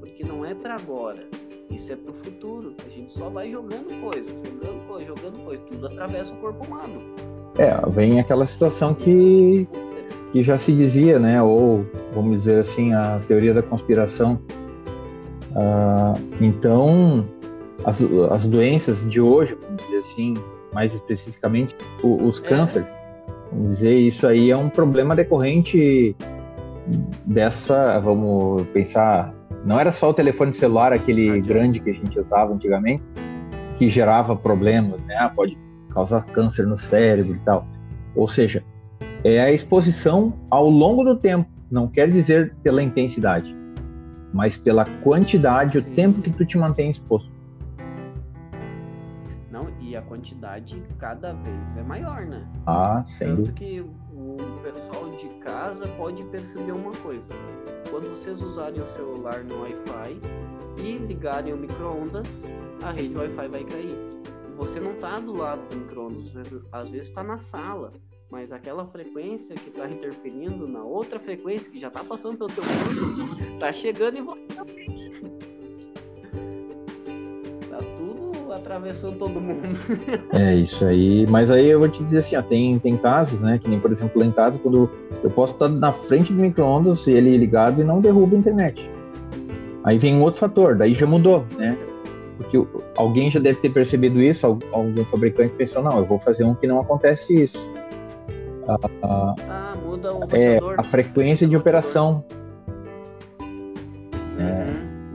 porque não é para agora. Isso é para o futuro. A gente só vai jogando coisas, jogando coisas, jogando coisas. Tudo atravessa o corpo humano. É, vem aquela situação que, que já se dizia, né? Ou, vamos dizer assim, a teoria da conspiração. Ah, então, as, as doenças de hoje, vamos dizer assim, mais especificamente, o, os é. cânceres, vamos dizer, isso aí é um problema decorrente dessa, vamos pensar, não era só o telefone celular, aquele ah, grande que a gente usava antigamente, que gerava problemas, né? Ah, pode causar câncer no cérebro e tal. Ou seja, é a exposição ao longo do tempo, não quer dizer pela intensidade, mas pela quantidade, Sim. o tempo que tu te mantém exposto. Não, e a quantidade cada vez é maior, né? Ah, sem Tanto que o pessoal de casa pode perceber uma coisa. Quando vocês usarem o celular no Wi-Fi e ligarem o micro-ondas, a rede Wi-Fi vai cair você não está do lado do micro-ondas, às vezes está na sala, mas aquela frequência que está interferindo na outra frequência que já está passando pelo seu corpo, está chegando em você também. Tá tudo atravessando todo mundo. é isso aí, mas aí eu vou te dizer assim, ó, tem, tem casos, né, que nem por exemplo lá em casa, quando eu posso estar na frente do micro-ondas, ele ligado e não derruba a internet. Aí vem um outro fator, daí já mudou, né? Porque alguém já deve ter percebido isso, algum fabricante pensou, não, eu vou fazer um que não acontece isso. Ah, ah muda o é, a frequência de operação. Uhum, é.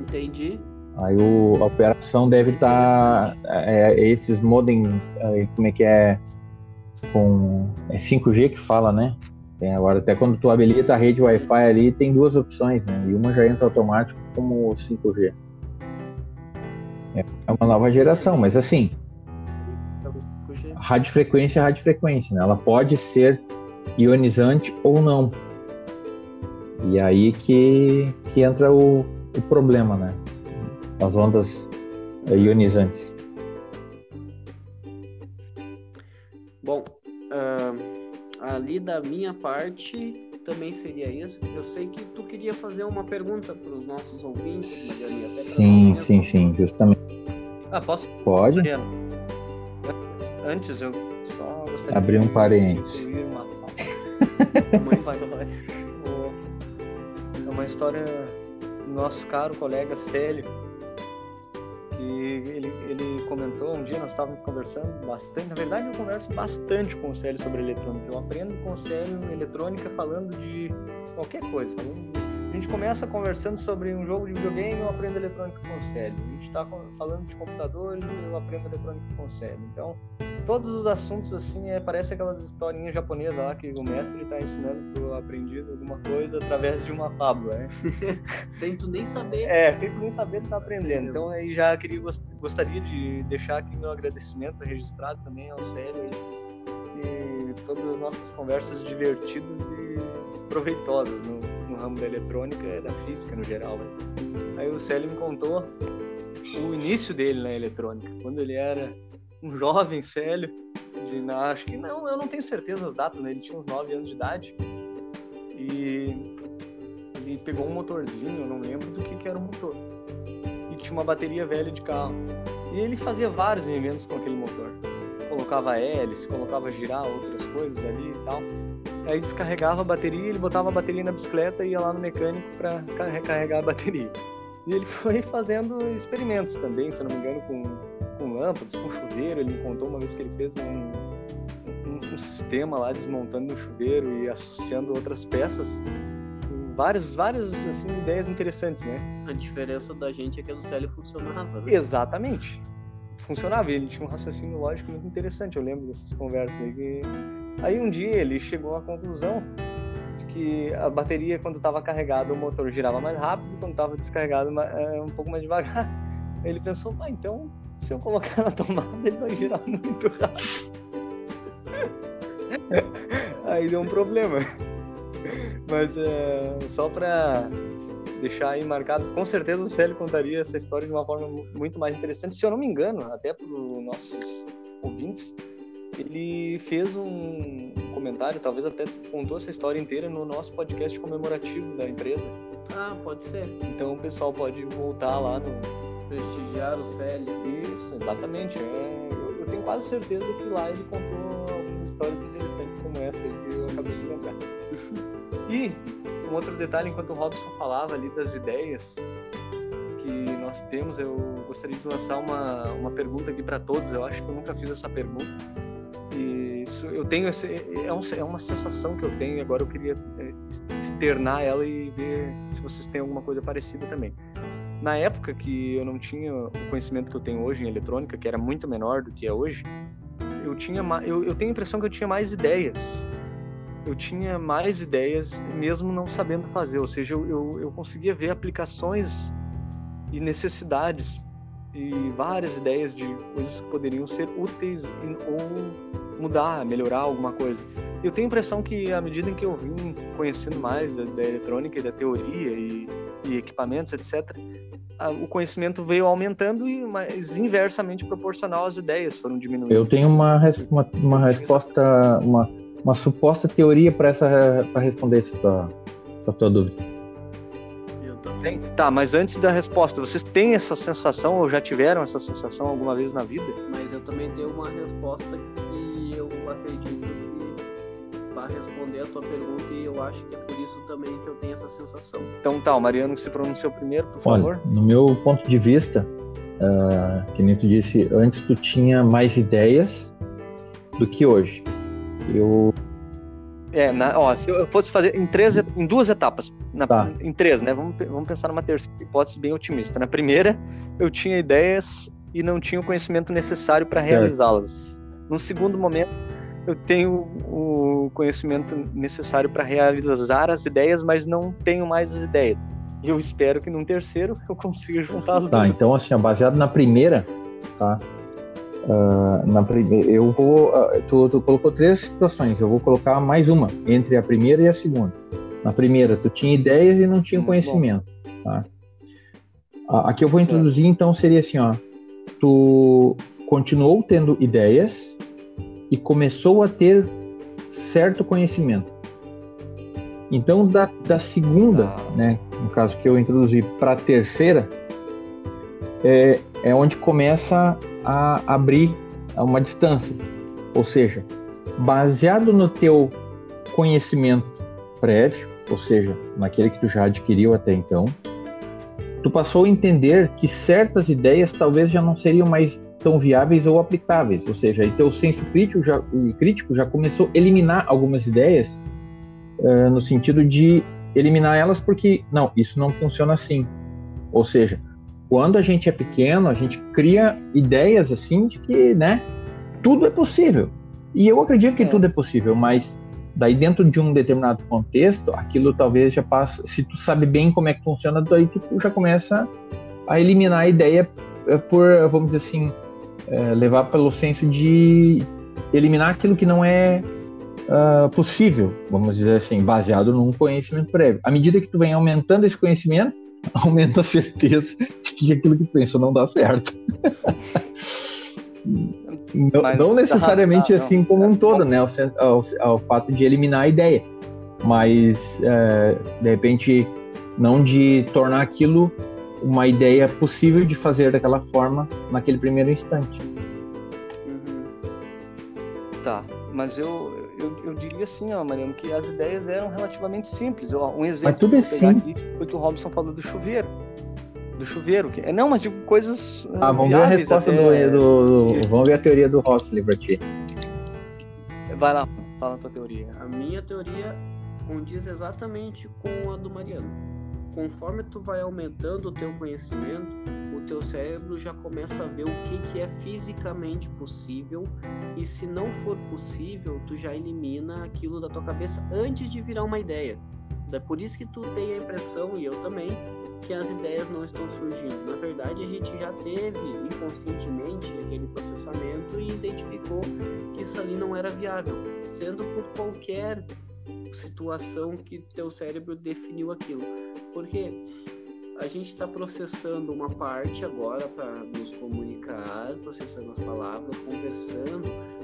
Entendi. Aí o, a operação deve estar. Tá, é, é, esses modem, é, como é que é? Com. É 5G que fala, né? Tem agora, até quando tu habilita a rede Wi-Fi ali, tem duas opções, né? E uma já entra automático como 5G. É uma nova geração, mas assim, radiofrequência é radiofrequência, né? Ela pode ser ionizante ou não. E aí que, que entra o, o problema, né? As ondas ionizantes. Bom, uh, ali da minha parte também seria isso. Eu sei que tu queria fazer uma pergunta para os nossos ouvintes, Mariane, até Sim, sim, sim, justamente. Ah, posso? Pode. Antes eu só gostaria abrir um parênteses. Uma... uma história. É uma história do nosso caro colega Célio que ele, ele comentou um dia, nós estávamos conversando bastante, na verdade eu converso bastante com o Célio sobre eletrônica, eu aprendo com o Célio eletrônica falando de qualquer coisa, falando a gente começa conversando sobre um jogo de videogame, eu aprendo eletrônica com o Célio. A gente está falando de computadores, eu aprendo eletrônica com o Célio. Então, todos os assuntos, assim, é, parece aquelas historinhas japonesas lá que o mestre está ensinando pro aprendiz alguma coisa através de uma fábula, né? sem tu nem saber. É, sem tu nem saber, tu tá aprendendo. Então, aí já queria, gostaria de deixar aqui meu agradecimento registrado também ao Célio e todas as nossas conversas divertidas e proveitosas no, no ramo da eletrônica e da física no geral. Né? Aí o Célio me contou o início dele na eletrônica, quando ele era um jovem Célio, de, acho que não, eu não tenho certeza das datas, né? ele tinha uns 9 anos de idade e ele pegou um motorzinho, eu não lembro do que, que era o motor, e tinha uma bateria velha de carro. E ele fazia vários inventos com aquele motor. Colocava hélice, colocava girar outras coisas ali e tal. Aí descarregava a bateria, ele botava a bateria na bicicleta e ia lá no mecânico para recarregar a bateria. E ele foi fazendo experimentos também, se não me engano, com, com lâmpadas, com chuveiro. Ele me contou uma vez que ele fez um, um, um sistema lá desmontando um chuveiro e associando outras peças. Várias, várias assim, ideias interessantes, né? A diferença da gente é que a do Célio funcionava. Né? Exatamente. Funcionava. Ele tinha um raciocínio lógico muito interessante. Eu lembro dessas conversas aí que Aí um dia ele chegou à conclusão de que a bateria, quando estava carregada, o motor girava mais rápido, quando estava descarregado, é, um pouco mais devagar. Ele pensou, ah, então se eu colocar na tomada, ele vai girar muito rápido. Aí deu um problema. Mas é, só para deixar aí marcado, com certeza o Célio contaria essa história de uma forma muito mais interessante. Se eu não me engano, até para os nossos ouvintes, ele fez um comentário, talvez até contou essa história inteira no nosso podcast comemorativo da empresa. Ah, pode ser. Então o pessoal pode voltar lá no. Prestigiar o Célio. Isso, exatamente. É, eu, eu, tenho quase certeza que lá ele contou algumas histórias interessantes como essa que eu acabei de lembrar. e um outro detalhe, enquanto o Robson falava ali das ideias que nós temos, eu gostaria de lançar uma, uma pergunta aqui para todos. Eu acho que eu nunca fiz essa pergunta. E isso, eu tenho esse, é, um, é uma sensação que eu tenho e agora eu queria é, externar ela e ver se vocês têm alguma coisa parecida também. Na época que eu não tinha o conhecimento que eu tenho hoje em eletrônica, que era muito menor do que é hoje, eu tinha eu, eu tenho a impressão que eu tinha mais ideias eu tinha mais ideias mesmo não sabendo fazer, ou seja, eu, eu, eu conseguia ver aplicações e necessidades e várias ideias de coisas que poderiam ser úteis ou mudar, melhorar alguma coisa. Eu tenho a impressão que à medida em que eu vim conhecendo mais da, da eletrônica e da teoria e, e equipamentos, etc., a, o conhecimento veio aumentando e mas inversamente proporcional às ideias foram diminuindo. Eu tenho uma, uma, uma resposta, uma uma suposta teoria para essa para responder essa tua, essa tua dúvida. Tem, tá, mas antes da resposta, vocês têm essa sensação ou já tiveram essa sensação alguma vez na vida? Mas eu também tenho uma resposta que eu acredito que vai responder a tua pergunta e eu acho que é por isso também que eu tenho essa sensação. Então tá, o Mariano que se pronunciou primeiro, por Olha, favor. No meu ponto de vista, uh, que nem tu disse, antes tu tinha mais ideias do que hoje. Eu. É, na, ó, se eu fosse fazer em três, em duas etapas, na, tá. em três, né? Vamos, vamos pensar numa terceira hipótese bem otimista. Na primeira, eu tinha ideias e não tinha o conhecimento necessário para realizá-las. No segundo momento, eu tenho o conhecimento necessário para realizar as ideias, mas não tenho mais as ideias. E eu espero que num terceiro eu consiga juntar as tá, duas. Tá, então assim, baseado na primeira, tá? Uh, na primeira, eu vou. Uh, tu, tu, colocou três situações, eu vou colocar mais uma entre a primeira e a segunda. Na primeira, tu tinha ideias e não tinha conhecimento. Tá? Aqui eu vou introduzir, então, seria assim: ó, tu continuou tendo ideias e começou a ter certo conhecimento. Então, da, da segunda, tá. né, no caso que eu introduzi, para a terceira, é, é onde começa a abrir uma distância. Ou seja, baseado no teu conhecimento prévio, ou seja, naquele que tu já adquiriu até então, tu passou a entender que certas ideias talvez já não seriam mais tão viáveis ou aplicáveis, ou seja, aí teu senso crítico já, crítico já começou a eliminar algumas ideias uh, no sentido de eliminar elas porque não, isso não funciona assim. Ou seja, quando a gente é pequeno, a gente cria ideias assim de que, né, tudo é possível. E eu acredito que é. tudo é possível, mas daí dentro de um determinado contexto, aquilo talvez já passa, se tu sabe bem como é que funciona, daí tu já começa a eliminar a ideia eh, por, vamos dizer assim, é, levar pelo senso de eliminar aquilo que não é uh, possível, vamos dizer assim, baseado num conhecimento prévio. À medida que tu vem aumentando esse conhecimento, aumenta a certeza de que aquilo que pensa não dá certo. não, não, necessariamente tá, tá, assim como um todo, né? Ao, ao, ao, fato de eliminar a ideia, mas é, de repente não de tornar aquilo uma ideia possível de fazer daquela forma naquele primeiro instante. Uhum. Tá, mas eu, eu, eu diria assim, ó, Mariano, que as ideias eram relativamente simples. Ó, um exemplo mas tudo é simples. foi que o Robson falou do chuveiro. Do chuveiro. Que, é, não, mas de coisas. Ah, vamos ver a resposta até... do, do, Vamos ver a teoria do Rossler pra ti. Vai lá, fala a tua teoria. A minha teoria condiz exatamente com a do Mariano. Conforme tu vai aumentando o teu conhecimento, o teu cérebro já começa a ver o que, que é fisicamente possível e se não for possível, tu já elimina aquilo da tua cabeça antes de virar uma ideia. É por isso que tu tem a impressão, e eu também, que as ideias não estão surgindo. Na verdade, a gente já teve inconscientemente aquele processamento e identificou que isso ali não era viável, sendo por qualquer situação que teu cérebro definiu aquilo. Porque a gente está processando uma parte agora para nos comunicar, processando as palavras, conversando,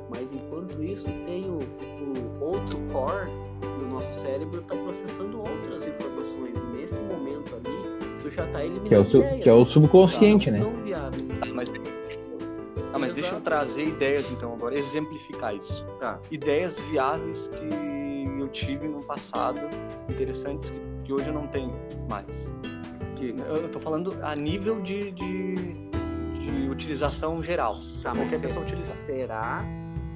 mas enquanto isso tem o, o outro core do nosso cérebro está processando outras informações. E nesse momento ali, tu já está eliminando que é o, ideias, que é o subconsciente, tá? né? Não são viáveis. Tá, mas, tá, mas deixa eu Exato. trazer ideias então agora, exemplificar isso. Tá. Ideias viáveis que eu tive no passado, interessantes, que, hoje eu não tenho mais. Que, eu tô falando a nível de, de, de utilização geral. Tá, Qualquer pessoa utiliza. será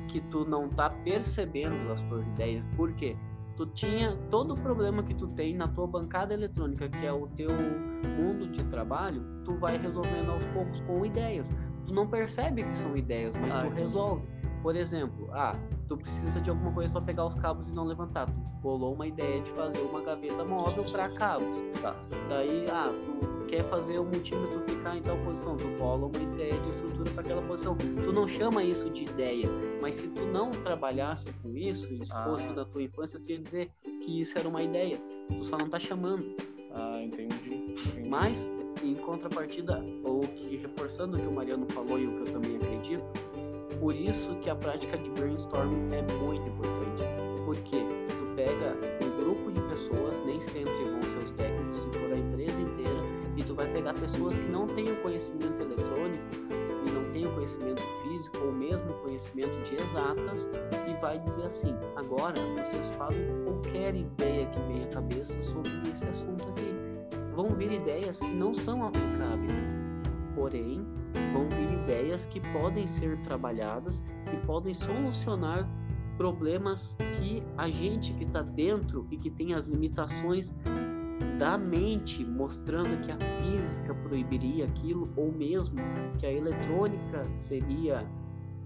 que tu não tá percebendo as tuas ideias? Por quê? Tu tinha todo o problema que tu tem na tua bancada eletrônica, que é o teu mundo de trabalho, tu vai resolvendo aos poucos com ideias. Tu não percebe que são ideias, mas Ah, tu resolve. Por exemplo, ah, tu precisa de alguma coisa para pegar os cabos e não levantar. Tu bolou uma ideia de fazer uma gaveta móvel para cabos. Tá. Daí, ah, tu quer fazer o multímetro ficar em tal posição, tu bola uma ideia de estrutura para aquela posição. Tu não chama isso de ideia, mas se tu não trabalhasse com isso, isso Ah. fosse da tua infância, tu ia dizer que isso era uma ideia. Tu só não tá chamando. Ah, entendi. entendi. Mas, em contrapartida, ou que reforçando o que o Mariano falou e o que eu também acredito, por isso que a prática de brainstorming é muito importante. Porque tu pega um grupo de pessoas, nem sempre vão ser os técnicos, se for a empresa inteira, e tu vai pegar pessoas que não têm o conhecimento eletrônico e não têm o conhecimento físico ou mesmo conhecimento de exatas e vai dizer assim: agora vocês falam qualquer ideia que venha à cabeça sobre esse assunto aqui vão vir ideias que não são aplicáveis, porém vão vir ideias que podem ser trabalhadas e podem solucionar problemas que a gente que está dentro e que tem as limitações da mente, mostrando que a física proibiria aquilo ou mesmo que a eletrônica seria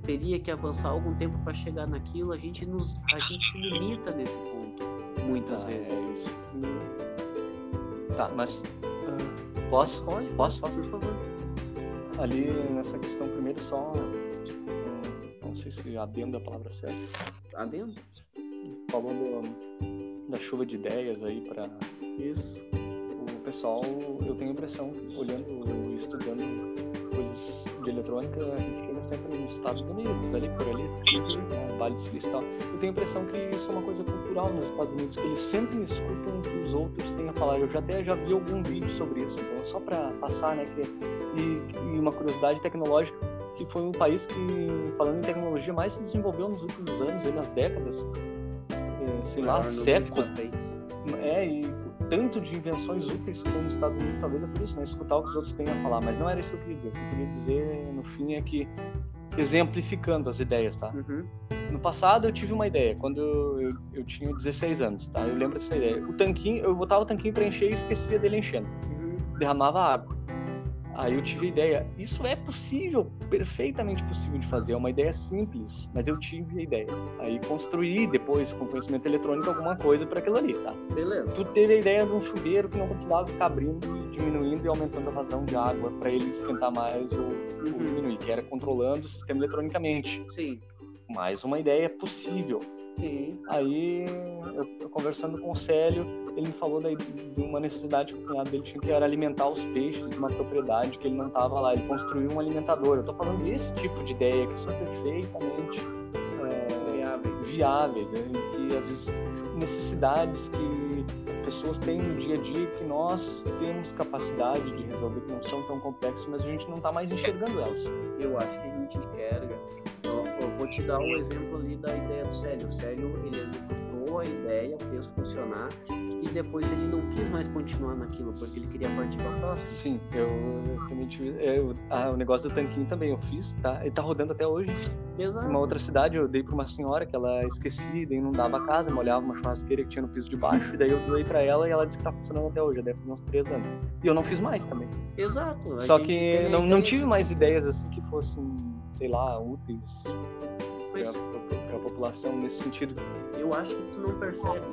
teria que avançar algum tempo para chegar naquilo, a gente nos a gente se limita nesse ponto muitas Tá, vezes. é isso. Tá, mas ah, posso? Posso? por favor. Ali nessa questão primeiro só hum, não sei se adendo é a palavra certa. Adendo? Falando da chuva de ideias aí para Isso. o pessoal, eu tenho a impressão, olhando e estudando coisas de eletrônica, a gente chega sempre nos Estados Unidos, ali por ali, né, Vale do Silício e tal. Eu tenho a impressão que isso é uma coisa cultural nos Estados Unidos, que eles sempre escutam o que os outros têm a falar. Eu já até já vi algum vídeo sobre isso, então só para passar, né, que, e, e uma curiosidade tecnológica, que foi um país que, falando em tecnologia, mais se desenvolveu nos últimos anos, aí, nas décadas, eh, sei lá, séculos. É, e tanto de invenções úteis tem nos Estados Unidos, talvez é por isso, né? Escutar o que os outros têm a falar. Mas não era isso que eu queria dizer. O que eu queria dizer, no fim, é que, exemplificando as ideias, tá? Uhum. No passado, eu tive uma ideia, quando eu, eu, eu tinha 16 anos, tá? Eu lembro dessa ideia. O tanquinho, eu botava o tanquinho pra encher e esquecia dele enchendo. Uhum. Derramava água. Aí eu tive a ideia. Isso é possível, perfeitamente possível de fazer. É uma ideia simples, mas eu tive a ideia. Aí construí depois, com conhecimento eletrônico, alguma coisa para aquilo ali, tá? Beleza. tu teve a ideia de um chuveiro que não precisava ficar abrindo e diminuindo e aumentando a vazão de água para ele esquentar mais ou, ou Uhum. diminuir, que era controlando o sistema eletronicamente. Sim. Mais uma ideia possível. Sim. Aí, eu, eu conversando com o Célio, ele me falou daí de uma necessidade que o cunhado dele tinha, que era alimentar os peixes de uma propriedade que ele não estava lá. Ele construiu um alimentador. Eu tô falando desse tipo de ideia que são perfeitamente é, Viáveis. né? e que às vezes necessidades que pessoas têm no dia a dia que nós temos capacidade de resolver, que não são tão complexas, mas a gente não está mais enxergando elas. Eu acho que a gente enxerga. Eu, eu vou te dar um exemplo ali da ideia do Célio. O Célio, ele executou a ideia, fez funcionar e depois ele não quis mais continuar naquilo, porque ele queria partir para próxima. Sim, eu, eu também tive. eu- ah, o negócio do tanquinho também eu fiz, tá? Ele tá rodando até hoje. Exato. Uma outra cidade eu dei pra uma senhora que ela esquecia, daí não dava a casa, molhava uma churrasqueira que tinha no piso de baixo, e daí eu doei pra ela e ela disse que tá funcionando até hoje, já deve ter uns três anos. E eu não fiz mais também. Exato. Só que não, não tive mais ideias assim que fossem, sei lá, úteis. Para a população nesse sentido. Eu acho que tu não percebe,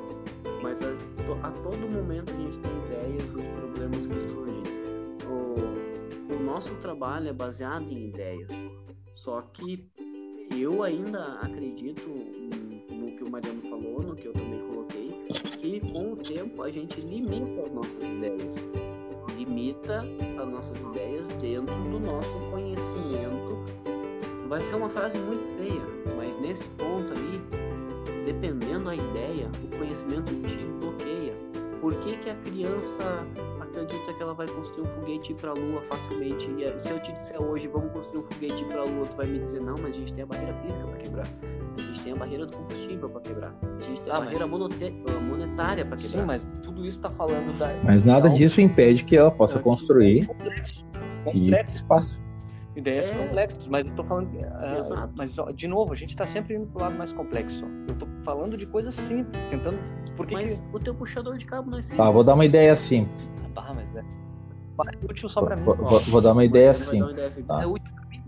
mas a, a, todo momento a gente tem ideias dos problemas que surgem. O, o nosso trabalho é baseado em ideias, só que eu ainda acredito no que o Mariano falou, no que eu também coloquei, que com o tempo a gente limita as nossas ideias. Limita as nossas ideias dentro do nosso conhecimento. Vai ser uma frase muito feia, mas nesse ponto ali, dependendo da ideia, o conhecimento te bloqueia. Por que, que a criança acredita que ela vai construir um foguete para a Lua facilmente? E se eu te disser hoje, vamos construir um foguete para a Lua, tu vai me dizer, não, mas a gente tem a barreira física para quebrar gente tem a barreira do combustível para quebrar. A gente tem a ah, barreira mas... monetária para quebrar. Sim, mas tudo isso está falando da. Mas nada disso impede que ela possa construir. Complexo. Complexo. espaço. Ideias é. complexas, mas eu tô falando. Uh, mas, de novo, a gente está sempre indo pro lado mais complexo. Eu tô falando de coisas simples, tentando. Porque mas que... o teu puxador de cabo não é simples. Tá, vou dar uma ideia simples. Ah, mas é. É útil só para mim. Vou, vou, dar uma ideia simples. Tá. É útil pra mim.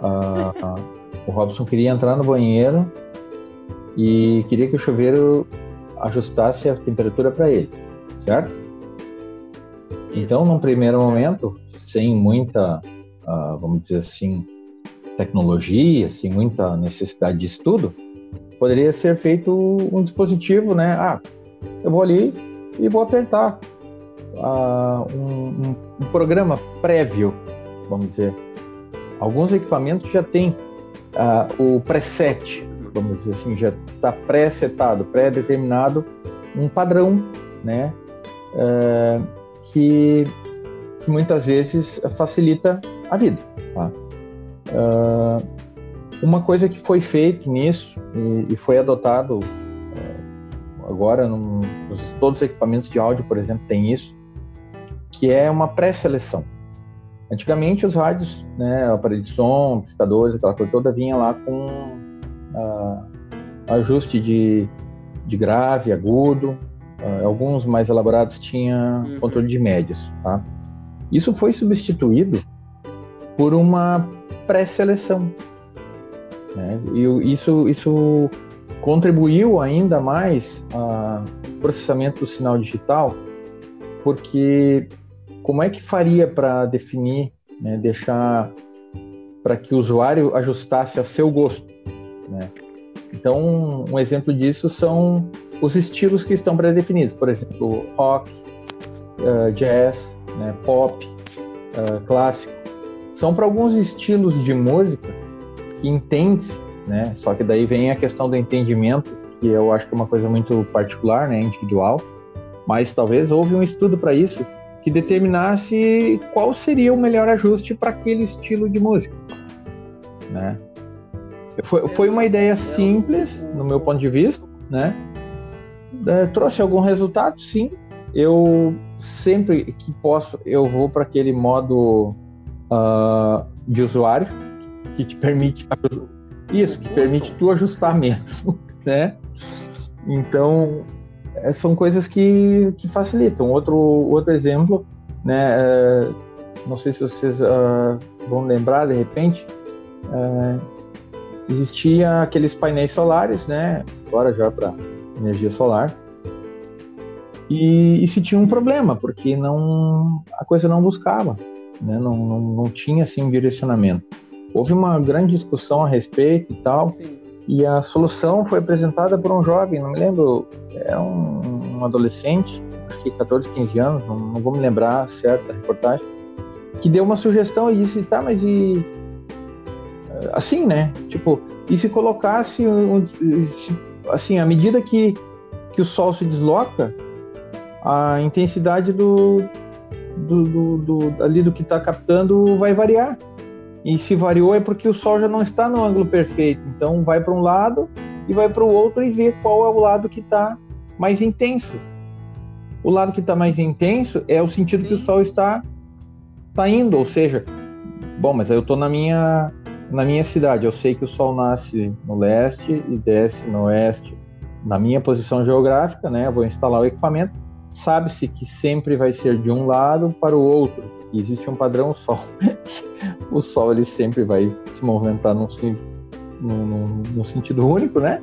Ah, ah, o Robson queria entrar no banheiro e queria que o chuveiro ajustasse a temperatura para ele, certo? Então, num primeiro momento, sem muita, uh, vamos dizer assim, tecnologia, sem muita necessidade de estudo, poderia ser feito um dispositivo, né? Ah, eu vou ali e vou apertar uh, um, um, programa prévio, vamos dizer. Alguns equipamentos já têm uh, o preset, vamos dizer assim, já está pré-setado, pré-determinado um padrão, né, é, que, que, muitas vezes facilita a vida. Tá? É, uma coisa que foi feito nisso e, e foi adotado é, agora, num, todos os equipamentos de áudio, por exemplo, tem isso, que é uma pré-seleção. Antigamente os rádios, né, aparelho de som, amplificadores, aquela coisa toda vinha lá com uh, ajuste de, de grave, agudo, uh, alguns mais elaborados tinham uhum. controle de médios. Tá? Isso foi substituído por uma pré-seleção. Né? E isso, isso contribuiu ainda mais ao processamento do sinal digital, porque como é que faria para definir, né, deixar para que o usuário ajustasse a seu gosto? Né? Então, um exemplo disso são os estilos que estão pré-definidos, por exemplo, rock, uh, jazz, né, pop, uh, clássico. São para alguns estilos de música que entende-se, né? Só que daí vem a questão do entendimento, que eu acho que é uma coisa muito particular, né, individual. Mas talvez houve um estudo para isso que determinasse qual seria o melhor ajuste para aquele estilo de música, né? Foi, foi uma ideia simples, no meu ponto de vista, né? É, trouxe algum resultado, sim. Eu sempre que posso, eu vou para aquele modo uh, de usuário que te permite isso, que permite tu ajustar mesmo, né? Então é, são coisas que, que facilitam. Outro outro exemplo, né? É, não sei se vocês uh, vão lembrar de repente. Uh, existia aqueles painéis solares, né? Agora já para energia solar. E, e se tinha um problema, porque não a coisa não buscava, né? Não, não, não tinha assim um direcionamento. Houve uma grande discussão a respeito e tal. Sim. E a solução foi apresentada por um jovem, não me lembro, é um, um adolescente, acho que 14, 15 anos, não, não vou me lembrar certo da reportagem, que deu uma sugestão e disse, tá, mas e assim, né? Tipo, e se colocasse assim, à medida que, que o Sol se desloca, a intensidade do, do, do, do ali do que está captando vai variar. E se variou é porque o Sol já não está no ângulo perfeito. Então vai para um lado e vai para o outro e vê qual é o lado que está mais intenso. O lado que está mais intenso é o sentido Sim. que o Sol está, está indo, ou seja, bom, mas eu estou na minha na minha cidade, eu sei que o sol nasce no leste e desce no oeste. Na minha posição geográfica, né, eu vou instalar o equipamento. Sabe-se que sempre vai ser de um lado para o outro. E existe um padrão, sol. o sol ele sempre vai se movimentar num, no, no sentido único, né?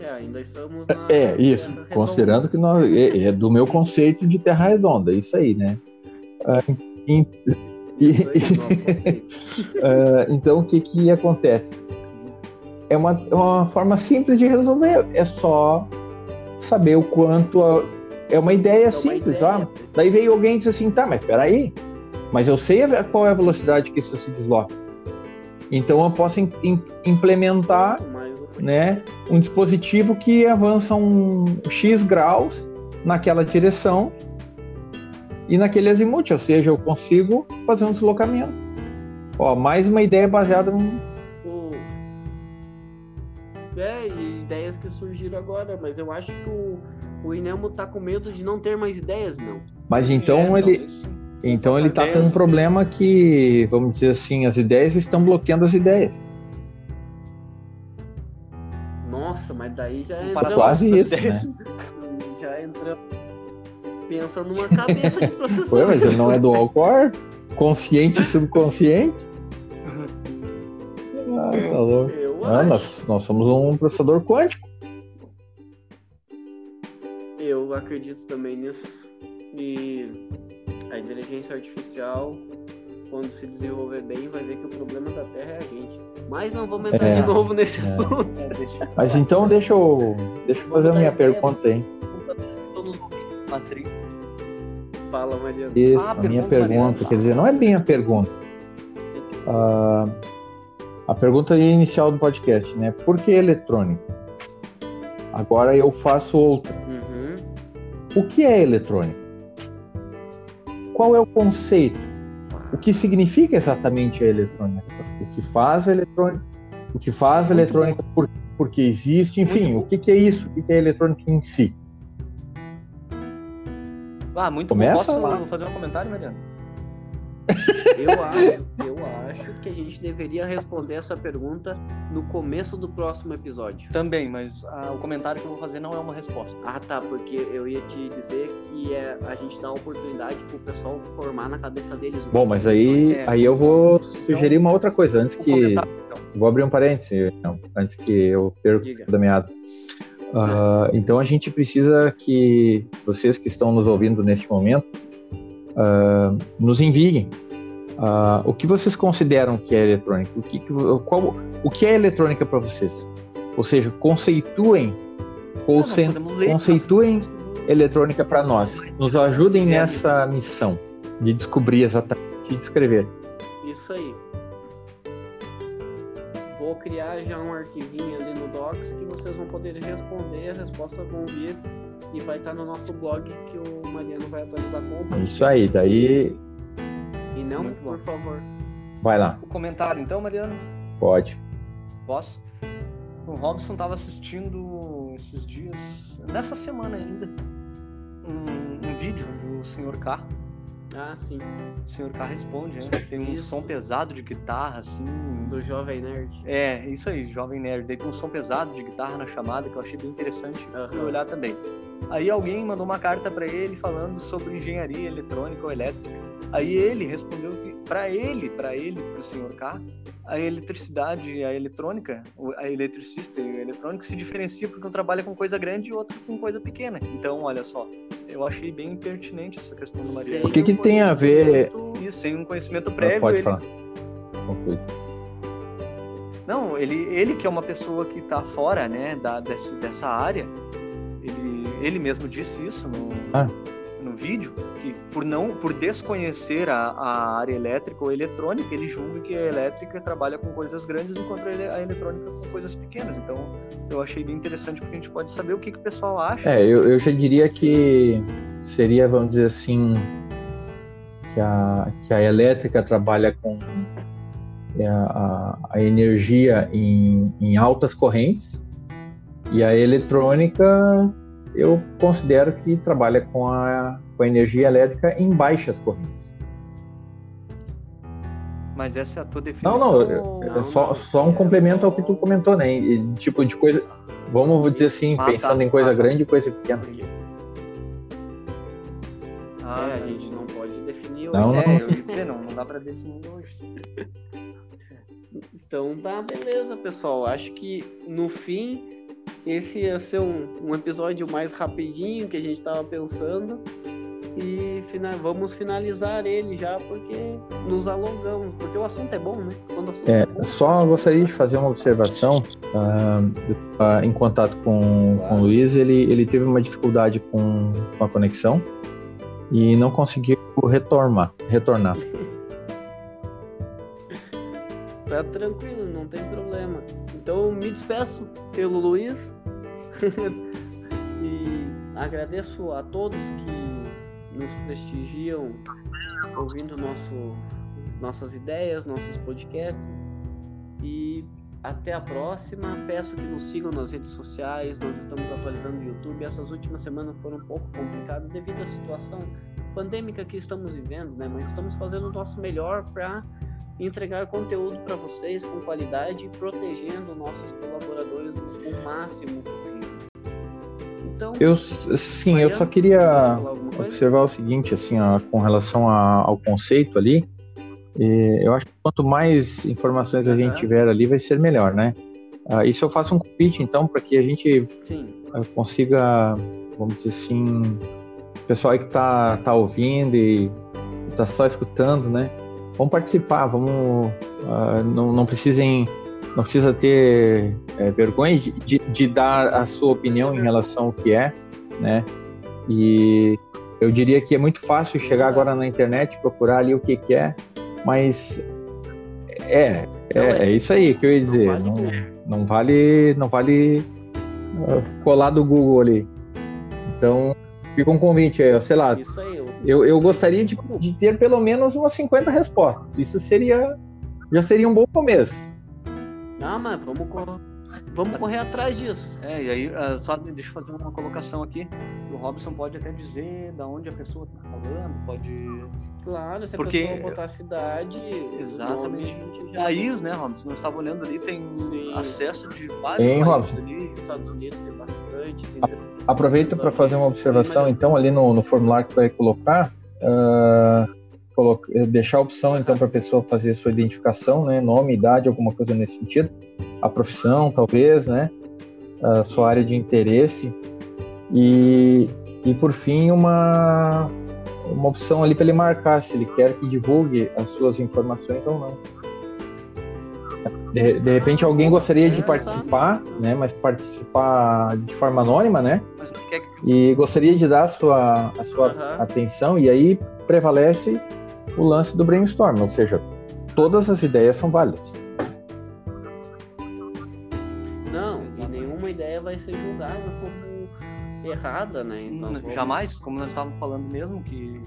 É, ainda estamos na. É, isso. terra redonda. Considerando que nós, é, é do meu conceito de terra redonda, isso aí, né? E- Isso aí, ah, então, o que que acontece? É uma, é uma forma simples de resolver. É só saber o quanto. a- é uma ideia É uma simples, ideia. ó. Daí veio alguém e disse assim, tá, mas peraí, mas eu sei qual é a velocidade que isso se desloca. Então eu posso im- im- implementar né, um dispositivo que avança um X graus naquela direção e naquele azimuth, ou seja, eu consigo fazer um deslocamento. Ó, mais uma ideia baseada num... o- É, e ideias que surgiram agora, mas eu acho que o, o Inelmo tá com medo de não ter mais ideias, não. Mas então É, ele, então ele tá com um problema que, vamos dizer assim, as ideias estão bloqueando as ideias. Nossa, mas daí já entramos. Quase isso, ideias. né? Já entramos. Pensa numa cabeça de Foi, processamento. mas ele não é do Alcor? Consciente e subconsciente? Ah, tá louco. Ah, nós, nós somos um processador quântico. Eu acredito também nisso. E a inteligência artificial, quando se desenvolver bem, vai ver que o problema da Terra é a gente. Mas não vamos entrar É, de novo nesse é. assunto. É, deixa- Mas então deixa eu, deixa eu fazer a minha pergunta Matrix. Fala, Mariana. Isso, Ah, a minha pergunta, pergunta. Mariana. Quer dizer, não é bem a pergunta. Ah, a pergunta inicial do podcast, né? Por que eletrônico? Agora eu faço outra. Uhum. O que é eletrônico? Qual é o conceito? O que significa exatamente a eletrônica? O que faz a eletrônica? O que faz a Muito eletrônica? Por, porque existe? Enfim, o que, que é isso? O que, que é eletrônica em si? Ah, muito Começa bom. Posso lá. fazer um comentário, Mariano? Eu acho, eu acho que a gente deveria responder essa pergunta no começo do próximo episódio. Também, mas ah, o comentário que eu vou fazer não é uma resposta. Ah, tá, porque eu ia te dizer que é, a gente dá a oportunidade pro pessoal formar na cabeça deles. Bom, mas aí, É. aí eu vou sugerir uma outra coisa. Antes que. então. Vou abrir um parênteses, não, antes que eu perca da meada. Ah, então a gente precisa que vocês que estão nos ouvindo neste momento ah, nos enviem ah, o que vocês consideram que é eletrônica, o que, qual, o que é eletrônica para vocês. Ou seja, conceituem, ler conceituem eletrônica para nós. Nos ajudem É, nessa missão de descobrir exatamente e descrever. Isso aí. Vou criar já um arquivinho ali no Docs que vocês vão poder responder, as respostas vão vir e vai estar no nosso blog que o Mariano vai atualizar com o Isso aí, daí E não, Muito bom. por favor. vai lá, O comentário, então, Mariano? pode. Posso? O Robson estava assistindo esses dias, nessa semana ainda, um, um vídeo do Sr. K. Ah, sim. O Sr. K responde, né? Tem um Isso. som pesado de guitarra, assim. Do Jovem Nerd. É, isso aí, Jovem Nerd. Daí tem um som pesado de guitarra na chamada que eu achei bem interessante fui olhar também. Aí alguém mandou uma carta para ele falando sobre engenharia eletrônica ou elétrica. Aí ele respondeu que para ele, para ele, pro senhor K, a eletricidade e a eletrônica, o- a eletricista e o eletrônico se diferencia porque um trabalha com coisa grande e o outro com coisa pequena. Então, olha só, eu achei bem pertinente essa questão do Mariano. O que que tem a ver- E sem um conhecimento Ah, prévio, pode ele falar. Conclui. Não, ele, ele que é uma pessoa que está fora, né, da, desse, dessa área, ele, mesmo disse isso no, Ah. no vídeo, que por não, por desconhecer a, a área elétrica ou eletrônica, ele julga que a elétrica trabalha com coisas grandes enquanto a ele- a eletrônica com coisas pequenas. Então, eu achei bem interessante porque a gente pode saber o que, que o pessoal acha. É, eu, eu já diria que seria, vamos dizer assim, que a, que a elétrica trabalha com é, a, a- a energia em, em altas correntes e a eletrônica eu considero que trabalha com a, com a energia elétrica em baixas correntes. Mas essa é a tua Não, definição. não, ou- é só, só um complemento ao que tu comentou, né? E, tipo de coisa, vamos dizer assim, Ah, pensando tá, em coisa ah, tá. grande e coisa pequena. Ah, é, a gente não pode definir Não, hoje. É, eu ia dizer, não, não dá pra definir hoje. Então tá, beleza, pessoal. Acho que no fim esse ia ser um, um episódio mais rapidinho que a gente tava pensando. E final, vamos finalizar ele já porque nos alongamos, porque o assunto é bom, né? Assunto É, é bom, só gostaria de fazer uma observação. tava em contato com, com o Luiz, ele, ele teve uma dificuldade com, com a conexão e não conseguiu retornar. retornar. tá tranquilo, não tem problema. Então me despeço pelo Luiz e agradeço a todos que nos prestigiam ouvindo nosso, nossas ideias, nossos podcasts. E até a próxima. Peço que nos sigam nas redes sociais. Nós estamos atualizando o YouTube. Essas últimas semanas foram um pouco complicadas devido à situação pandêmica que estamos vivendo, né? Mas estamos fazendo o nosso melhor para entregar conteúdo para vocês com qualidade e protegendo nossos colaboradores o máximo possível. Então, Eu, sim, eu só quer queria observar o seguinte, assim, ó, com relação a- ao conceito ali, eh, eu acho que quanto mais informações a gente tiver ali, vai ser melhor, né? Ah, isso eu faço um convite, então, para que a gente sim, eh, consiga, vamos dizer assim, pessoal aí que tá, tá ouvindo e tá só escutando, né? Vamos participar, vamos, ah, não, não precisem, não precisa ter eh, vergonha de, de, de dar a sua opinião em relação ao que é, né? E eu diria que é muito fácil chegar agora na internet, procurar ali o que que é, mas é, é, é é isso aí que eu ia dizer, vale não, tudo. não vale, não vale ah, colar do Google ali. Então, fica um convite aí, ó, sei lá, isso aí. eu- eu, eu gostaria de, de ter pelo menos umas 50 respostas. Isso seria, já seria um bom começo. Ah, mas vamos, vamos correr atrás disso. É, e aí, ah, só deixa eu fazer uma colocação aqui. O Robson pode até dizer da onde a pessoa está falando, pode. Claro, se a Porque- pessoa botar a cidade, Exatamente. já país, né, Robson? Nós estava olhando ali, tem Sim. acesso de vários países Robson? ali. Estados Unidos tem bastante. Tem Aproveito para fazer uma observação, então, ali no, no formulário que vai colocar, ah, colo- eh, deixar a opção, então, para a pessoa fazer a sua identificação, né, nome, idade, alguma coisa nesse sentido, a profissão, talvez, né, a sua área de interesse, e, e por fim, uma, uma opção ali para ele marcar se ele quer que divulgue as suas informações ou não. De, de repente alguém gostaria de participar, né, mas participar de forma anônima, né, e gostaria de dar a sua, a sua Aham. atenção, e aí prevalece o lance do brainstorm, ou seja, todas as ideias são válidas. Não, e nenhuma ideia vai ser julgada como errada, né? Então, vamos- Jamais, como nós estávamos falando mesmo, que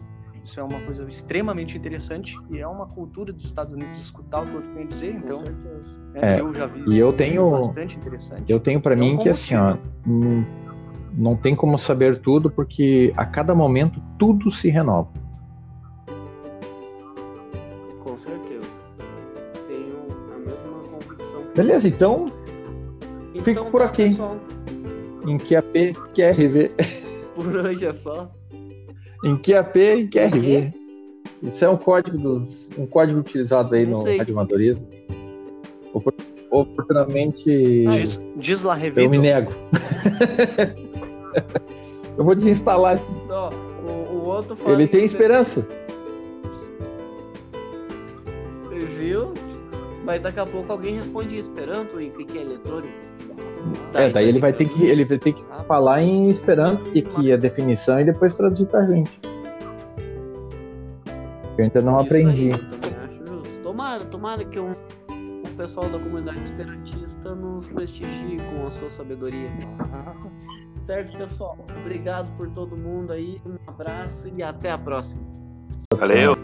isso é uma coisa extremamente interessante e é uma cultura dos Estados Unidos escutar o que o outro tem a dizer, Com então certeza. né, É, eu já vi e isso eu tenho- bastante interessante. Eu tenho para É mim que assim, ó, hum, não tem como saber tudo, porque a cada momento tudo se renova. Com certeza. Tenho a mesma convicção. Beleza, então, Então, por tá, aqui. pessoal, em QAP, QRV, por hoje é só. Em QAP e QRV. Isso é um código dos, um código utilizado aí Não no sei. radioamadorismo. Opor- Oportunamente Diz, diz lá, eu me nego. eu vou desinstalar esse Ó, o, o outro Ele tem você- esperança. Viu? Mas daqui a pouco alguém responde Esperanto e o que, que é eletrônico. É, daí ele vai ter que ele vai ter que Ah, falar em Esperanto que que a definição e depois traduzir pra gente. Eu ainda não aprendi. aí, acho justo. Tomara, tomara que um, o pessoal da comunidade esperantista nos prestigie com a sua sabedoria. Certo, pessoal? Obrigado por todo mundo aí. Um abraço e até a próxima. Valeu.